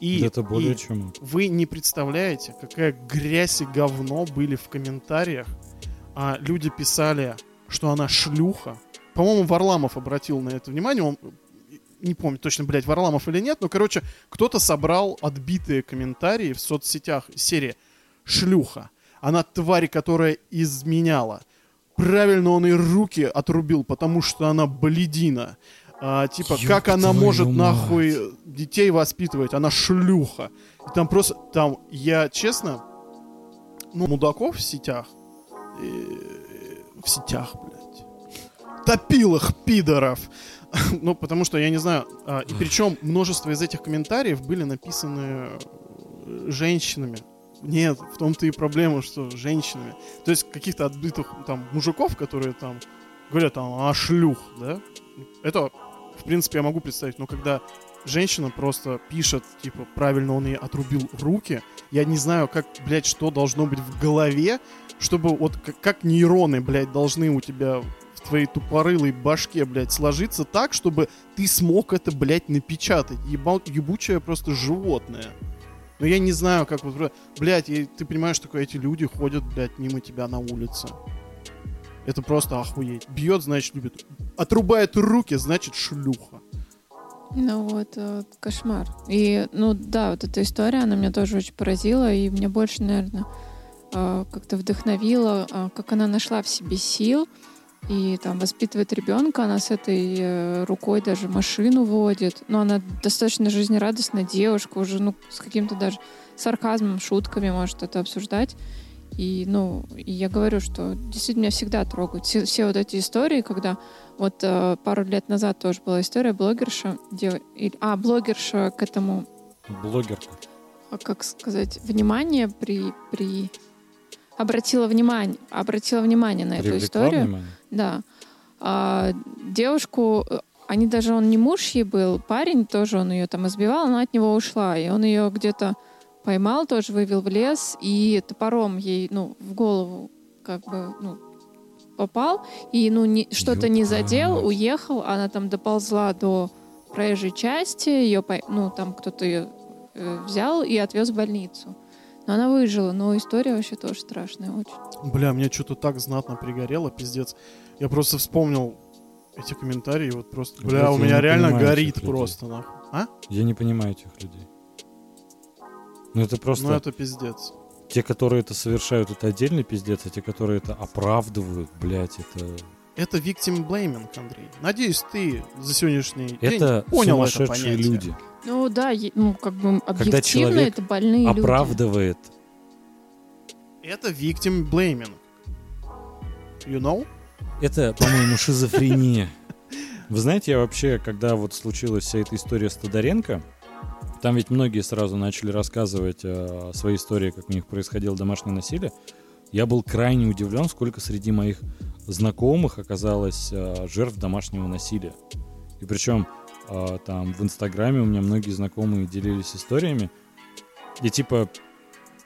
И, Да это более и чем. вы не представляете, какая грязь и говно были в комментариях. А люди писали, что она шлюха. По-моему, Варламов обратил на это внимание. Он не помню точно, блядь, Варламов или нет, но, короче, кто-то собрал отбитые комментарии в соцсетях серии «Шлюха». Она тварь, которая изменяла. Правильно он и руки отрубил, потому что она бледина. А, типа, Ёб как она может мать. нахуй детей воспитывать? Она шлюха. И там просто, там, я честно, ну, мудаков в сетях, э, в сетях, блядь, топил их, пидоров. ну, потому что, я не знаю, а, и причем множество из этих комментариев были написаны э, женщинами. Нет, в том-то и проблема, что женщинами. То есть каких-то отбитых там мужиков, которые там говорят там, а шлюх, да? Это, в принципе, я могу представить, но когда женщина просто пишет, типа, правильно он ей отрубил руки, я не знаю, как, блядь, что должно быть в голове, чтобы вот как, как нейроны, блядь, должны у тебя в твоей тупорылой башке, блядь, сложиться так, чтобы ты смог это, блядь, напечатать. Ебал, ебучее просто животное. Но я не знаю, как вот, блядь, и ты понимаешь, что эти люди ходят, блядь, мимо тебя на улице. Это просто охуеть. Бьет, значит, любит. Отрубает руки, значит, шлюха. Ну вот, э, кошмар. И, ну да, вот эта история, она меня тоже очень поразила, и меня больше, наверное, э, как-то вдохновила, э, как она нашла в себе сил и там воспитывает ребенка, она с этой рукой даже машину водит, но она достаточно жизнерадостная девушка, уже ну с каким-то даже сарказмом, шутками может это обсуждать. И, ну, и я говорю, что действительно меня всегда трогают все, все вот эти истории, когда вот э, пару лет назад тоже была история блогерша, дев... или- а, блогерша к этому, Блогерка. а, как сказать, внимание при, при... обратила внимание, обратила внимание на эту Привлекла историю. внимание? Да. А, девушку, э, они даже, он не муж ей был, парень тоже, он ее там избивал, она от него ушла, и он ее где-то поймал, тоже вывел в лес, и топором ей, ну, в голову как бы, ну, попал, и, ну, не- что-то не задел, уехал, она там доползла до проезжей части, ее, ну, там кто-то ее э, взял и отвез в больницу. Но она выжила, но история вообще тоже страшная очень. Бля, мне что-то так знатно пригорело, пиздец. Я просто вспомнил эти комментарии, вот просто, Блядь, бля, у я меня реально горит просто, нахуй. А? Я не понимаю этих людей. Ну это просто... Ну это пиздец. Те, которые это совершают, это отдельный пиздец, а те, которые это оправдывают, блядь, это... Это victim blaming, Андрей. Надеюсь, ты за сегодняшний Это день понял это понятие. люди. Ну да, ну как бы объективно человек это больные люди. Оправдывает. Это victim blaming. You know? Это, по-моему, шизофрения. Вы знаете, я вообще, когда вот случилась вся эта история с Тодоренко, там ведь многие сразу начали рассказывать э, свои истории, как у них происходило домашнее насилие. Я был крайне удивлен, сколько среди моих знакомых оказалось э, жертв домашнего насилия. И причем э, там в Инстаграме у меня многие знакомые делились историями. И типа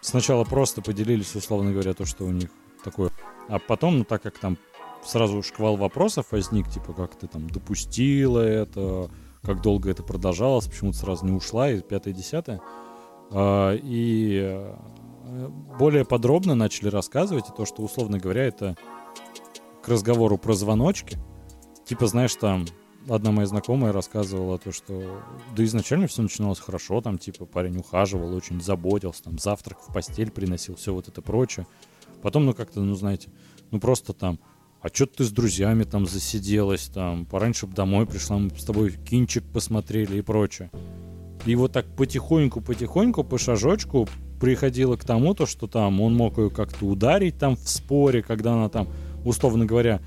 сначала просто поделились, условно говоря, то, что у них такое. А потом, ну так как там сразу шквал вопросов возник, типа, как ты там допустила это, как долго это продолжалось, почему ты сразу не ушла, и пятое-десятое. А, И э, более подробно начали рассказывать, и то, что, условно говоря, это к разговору про звоночки. Типа, знаешь, там одна моя знакомая рассказывала то, что да изначально все начиналось хорошо, там, типа, парень ухаживал, очень заботился, там, завтрак в постель приносил, все вот это прочее. Потом, ну, как-то, ну, знаете, ну, просто там, а что ты с друзьями там засиделась, там, пораньше бы домой пришла, мы с тобой кинчик посмотрели и прочее. И вот так потихоньку-потихоньку, по шажочку приходило к тому, то, что там он мог ее как-то ударить там в споре, когда она там, условно говоря,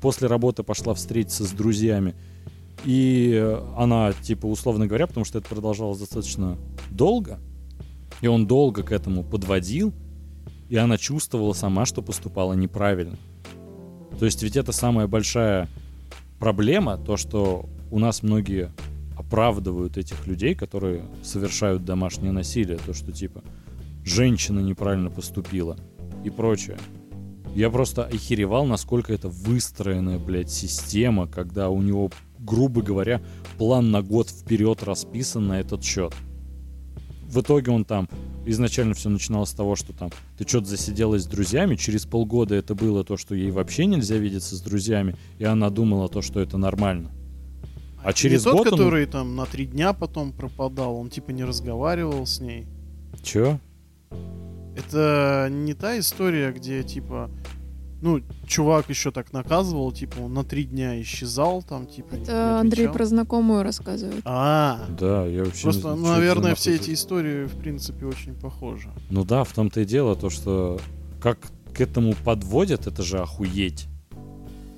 после работы пошла встретиться с друзьями. И она, типа, условно говоря, потому что это продолжалось достаточно долго, и он долго к этому подводил, и она чувствовала сама, что поступала неправильно. То есть ведь это самая большая проблема, то, что у нас многие оправдывают этих людей, которые совершают домашнее насилие, то, что типа женщина неправильно поступила и прочее. Я просто охеревал, насколько это выстроенная, блядь, система, когда у него, грубо говоря, план на год вперед расписан на этот счет. В итоге он там изначально все начиналось с того, что там ты что-то засиделась с друзьями, через полгода это было то, что ей вообще нельзя видеться с друзьями, и она думала то, что это нормально. А через не тот, год он- который там на три дня потом пропадал, он типа не разговаривал с ней. Чё? Это не та история, где типа, ну, чувак еще так наказывал, типа он на три дня исчезал, там типа. не Это Андрей про знакомую рассказывает. А, Да, я вообще не просто, знаю, ну, наверное, все эти истории в принципе очень похожи. Ну да, в том-то и дело, то, что как к этому подводят, это же охуеть.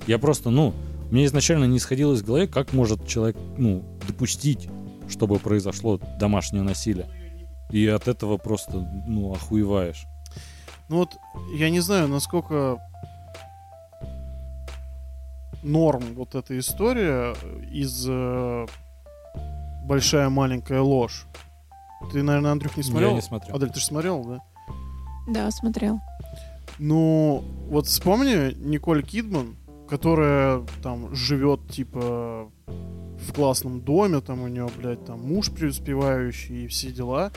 Я просто, ну, мне изначально не сходилось в голове, как может человек, ну, допустить, чтобы произошло домашнее насилие. И от этого просто, ну, охуеваешь. Ну вот, я не знаю, насколько норм вот эта история из э, большая маленькая ложь. Ты, наверное, Андрюх, не смотрел? Я не смотрел. Адель, ты же смотрел, да? Да, смотрел. Ну, вот вспомни Николь Кидман, которая там живет, типа, в классном доме, там у нее, блядь, там муж преуспевающий и все дела,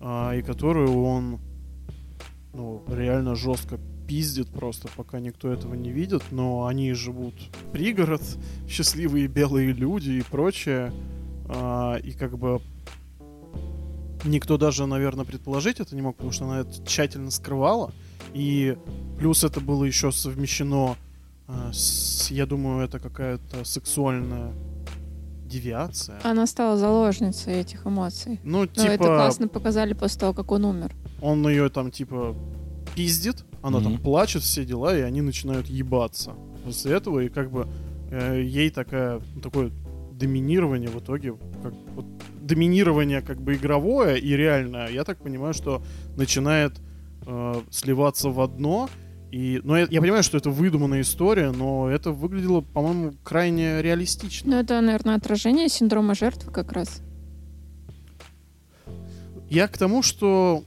а, и которую он, ну, реально жестко пиздит просто, пока никто этого не видит, но они живут пригород, счастливые белые люди и прочее, а, и как бы никто даже, наверное, предположить это не мог, потому что она это тщательно скрывала, и плюс это было еще совмещено а, с, я думаю, это какая-то сексуальная девиация. Она стала заложницей этих эмоций. Ну, Ну, типа, это классно показали после того, как он умер. он ее там, типа, пиздит, она там Мгм. плачет, все дела, и они начинают ебаться. После этого, и как бы э, ей такая, такое доминирование в итоге, как вот, доминирование как бы игровое и реальное, я так понимаю, что начинает э, сливаться в одно. И, ну, я, я понимаю, что это выдуманная история, но это выглядело, по-моему, крайне реалистично. Ну, это, наверное, отражение синдрома жертвы как раз. Я к тому, что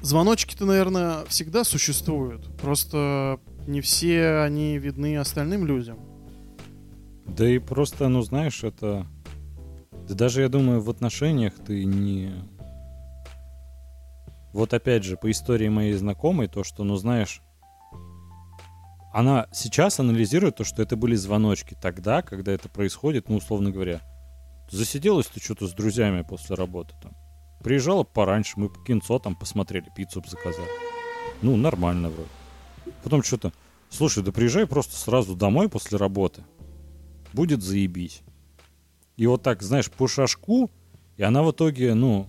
звоночки-то, наверное, всегда существуют. Просто не все они видны остальным людям. Да и просто, ну знаешь, это... Да даже, я думаю, в отношениях ты не... Вот опять же, по истории моей знакомой, то, что, ну знаешь, она сейчас анализирует то, что это были звоночки тогда, когда это происходит, ну, условно говоря. Засиделась ты что-то с друзьями после работы там. Приезжала пораньше, мы кинцо там посмотрели, пиццу заказали. Ну, нормально вроде. Потом что-то, слушай, да приезжай просто сразу домой после работы будет заебись. И вот так, знаешь, по шажку, и она в итоге, ну,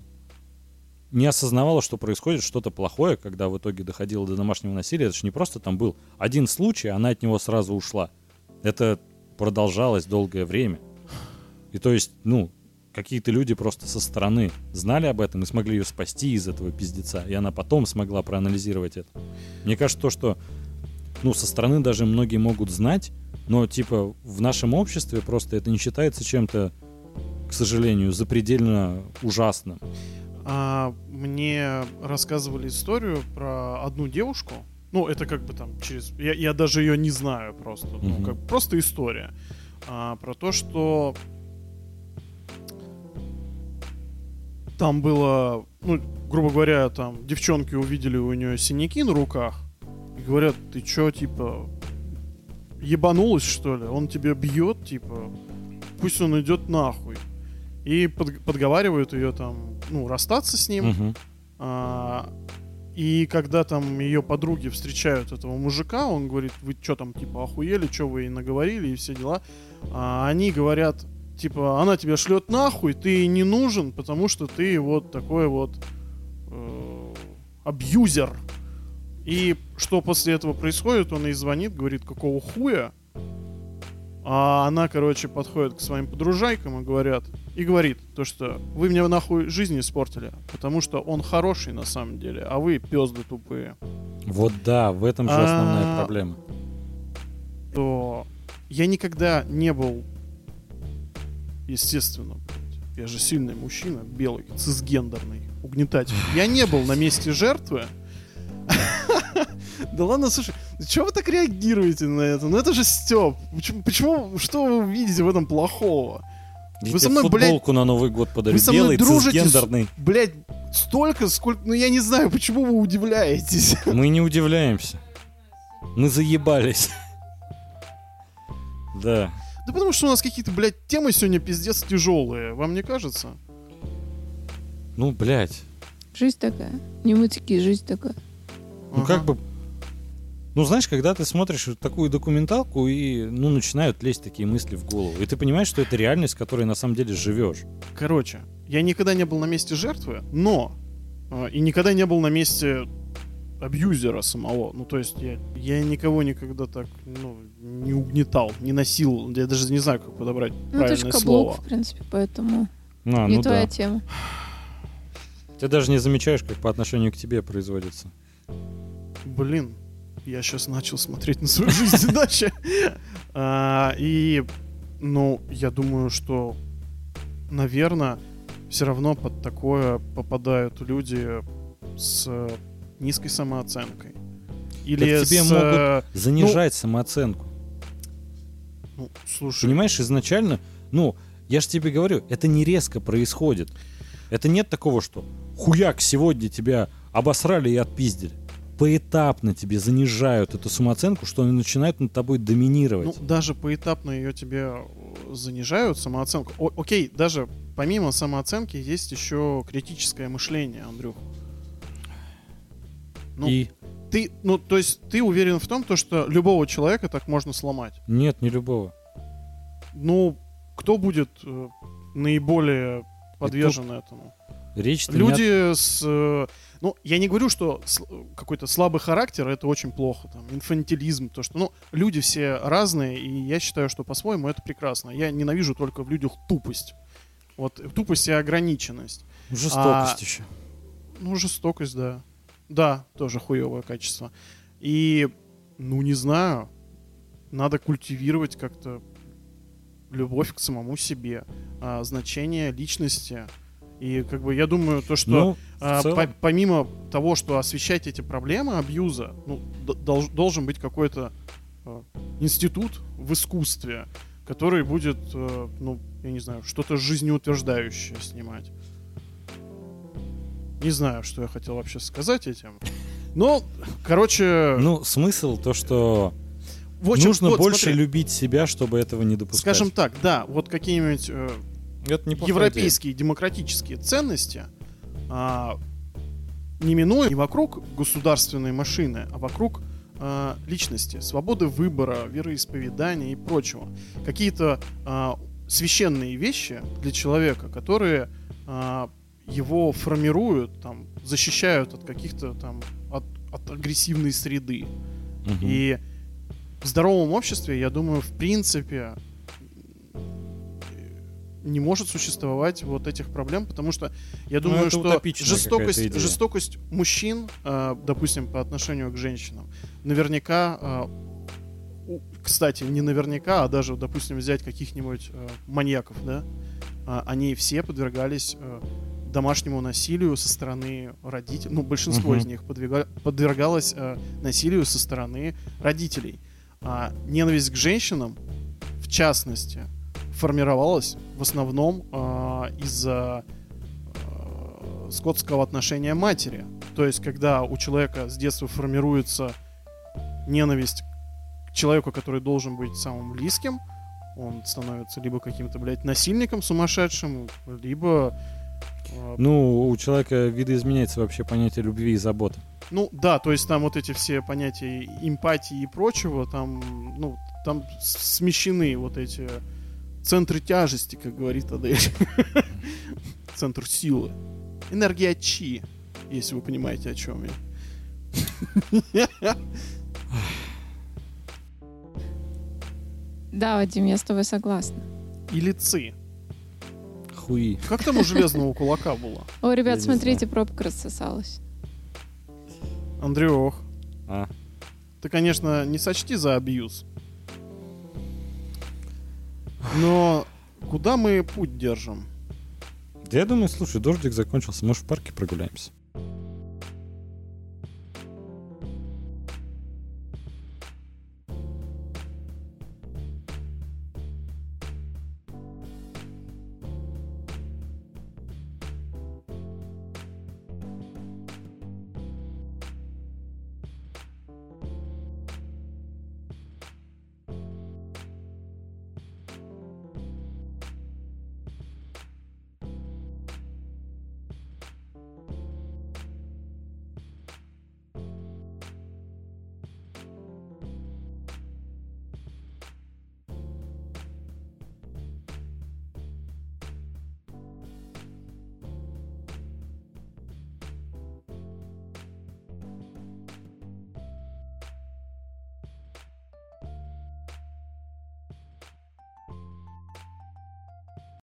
не осознавала, что происходит что-то плохое, когда в итоге доходило до домашнего насилия. Это же не просто там был один случай, она от него сразу ушла. Это продолжалось долгое время. И то есть, ну, какие-то люди просто со стороны знали об этом и смогли ее спасти из этого пиздеца. И она потом смогла проанализировать это. Мне кажется, то, что, ну, со стороны даже многие могут знать, но, типа, в нашем обществе просто это не считается чем-то, к сожалению, запредельно ужасным. А, мне рассказывали историю про одну девушку. Ну, это как бы там через... Я, я даже ее не знаю просто. Ну, Мгм. как просто история. А, про то, что там было... Ну, грубо говоря, там девчонки увидели у нее синяки на руках. И говорят, ты чё, типа, ебанулась, что ли? Он тебя бьет, типа, пусть он идет нахуй. И под- подговаривают ее там, ну, расстаться с ним. Мгм. А, и когда там ее подруги встречают этого мужика, он говорит, вы что там, типа, охуели, что вы ей наговорили и все дела. А они говорят, типа, она тебя шлет нахуй, ты ей не нужен, потому что ты вот такой вот э, абьюзер. И что после этого происходит, он ей звонит, говорит, какого хуя? А она, короче, подходит к своим подружайкам и говорят, и говорит, то что вы мне нахуй жизнь испортили, потому что он хороший на самом деле, а вы пезды тупые. Вот да, в этом же основная А, проблема. То я никогда не был, естественно, блядь, я же сильный мужчина, белый, цисгендерный, угнетатель. Я не был на месте жертвы. Да ладно, слушай, чего вы так реагируете на это? Ну это же Степ. Почему, почему, что вы видите в этом плохого? Вы со мной, блядь, футболку на Новый год подарю. вы со мной Белый, дружите с-. Блять, столько, сколько... Ну я не знаю, почему вы удивляетесь. Мы не удивляемся. Мы заебались. Да. Да потому что у нас какие-то, блядь, темы сегодня пиздец тяжелые. Вам не кажется? Ну, блядь. Жизнь такая. Не мы такие, жизнь такая. Ну, Ага. как бы... Ну, знаешь, когда ты смотришь вот такую документалку, и, ну, начинают лезть такие мысли в голову. И ты понимаешь, что это реальность, в которой на самом деле живешь. Короче, я никогда не был на месте жертвы, но э, и никогда не был на месте абьюзера самого. Ну, то есть я, я никого никогда так, ну, не угнетал, не насиловал. Я даже не знаю, как подобрать Ну, ты же правильное каблук, слово. в принципе, поэтому А, не ну твоя да. тема. Ты даже не замечаешь, как по отношению к тебе производится. Блин, я сейчас начал смотреть на свою жизнь иначе. А, И, ну, я думаю, что, наверное, все равно под такое попадают люди с низкой самооценкой. Или Так тебе с... могут э, Занижать самооценку. ну, слушай, Понимаешь, изначально, ну, я же тебе говорю, это не резко происходит. Это нет такого, что хуяк, сегодня тебя обосрали и отпиздили. Поэтапно тебе занижают эту самооценку, что они начинают над тобой доминировать. ну, даже поэтапно ее тебе э, занижают, самооценку. О- окей, даже помимо самооценки есть еще критическое мышление, Андрюх. Ну, и Ты, ну, то есть ты уверен в том, то, что любого человека так можно сломать? нет, не любого. Ну, кто будет э, наиболее подвержен этому? Речь Люди с... э, Ну, я не говорю, что какой-то слабый характер это очень плохо, там, инфантилизм, то, что, ну, люди все разные, и я считаю, что по-своему это прекрасно. Я ненавижу только в людях тупость. Вот тупость и ограниченность. жестокость а- еще. Ну, жестокость, да. Да, тоже хуевое качество. И, ну, не знаю, надо культивировать как-то любовь к самому себе, а, значение личности. И, как бы, я думаю, то, что Ну, а, целом- по- помимо того, что освещать эти проблемы абьюза, ну, д- долж- должен быть какой-то э, институт в искусстве, который будет, э, ну, я не знаю, что-то жизнеутверждающее снимать. Не знаю, что я хотел вообще сказать этим. Но, короче, Ну, смысл то, что в общем, нужно вот, больше смотри, любить себя, чтобы этого не допускать. Скажем так, да, вот какие-нибудь э, европейские демократические ценности не минуя не вокруг государственной машины, а вокруг а, личности, свободы выбора, вероисповедания и прочего. Какие-то а, священные вещи для человека, которые а, его формируют, там, защищают от каких-то там от, от агрессивной среды. Мгм. И в здоровом обществе, я думаю, в принципе не может существовать вот этих проблем, потому что я Ну, думаю, это что жестокость, жестокость мужчин, э, допустим, по отношению к женщинам, наверняка, э, кстати, не наверняка, а даже, допустим, взять каких-нибудь э, маньяков, да, а, они все подвергались э, домашнему насилию со стороны родителей, ну, большинство Мгм. из них подвига- подвергалось э, насилию со стороны родителей. А ненависть к женщинам, в частности, формировалась в основном а, из-за а, скотского отношения матери. То есть, когда у человека с детства формируется ненависть к человеку, который должен быть самым близким, он становится либо каким-то, блядь, насильником сумасшедшим, либо... Ну, у человека видоизменяется вообще понятие любви и заботы. Ну да, то есть там вот эти все понятия эмпатии и прочего, там, ну, там смещены вот эти центры тяжести, как говорит Адель. Центр силы. Энергия чи, если вы понимаете, о чем я. Да, Вадим, я с тобой согласна. Или ци. Хуи. Как там у железного кулака было? О, ребят, смотрите, пробка рассосалась. Андрюх, А. ты, конечно, не сочти за абьюз. Но куда мы путь держим? Да я думаю, слушай, дождик закончился, может в парке прогуляемся.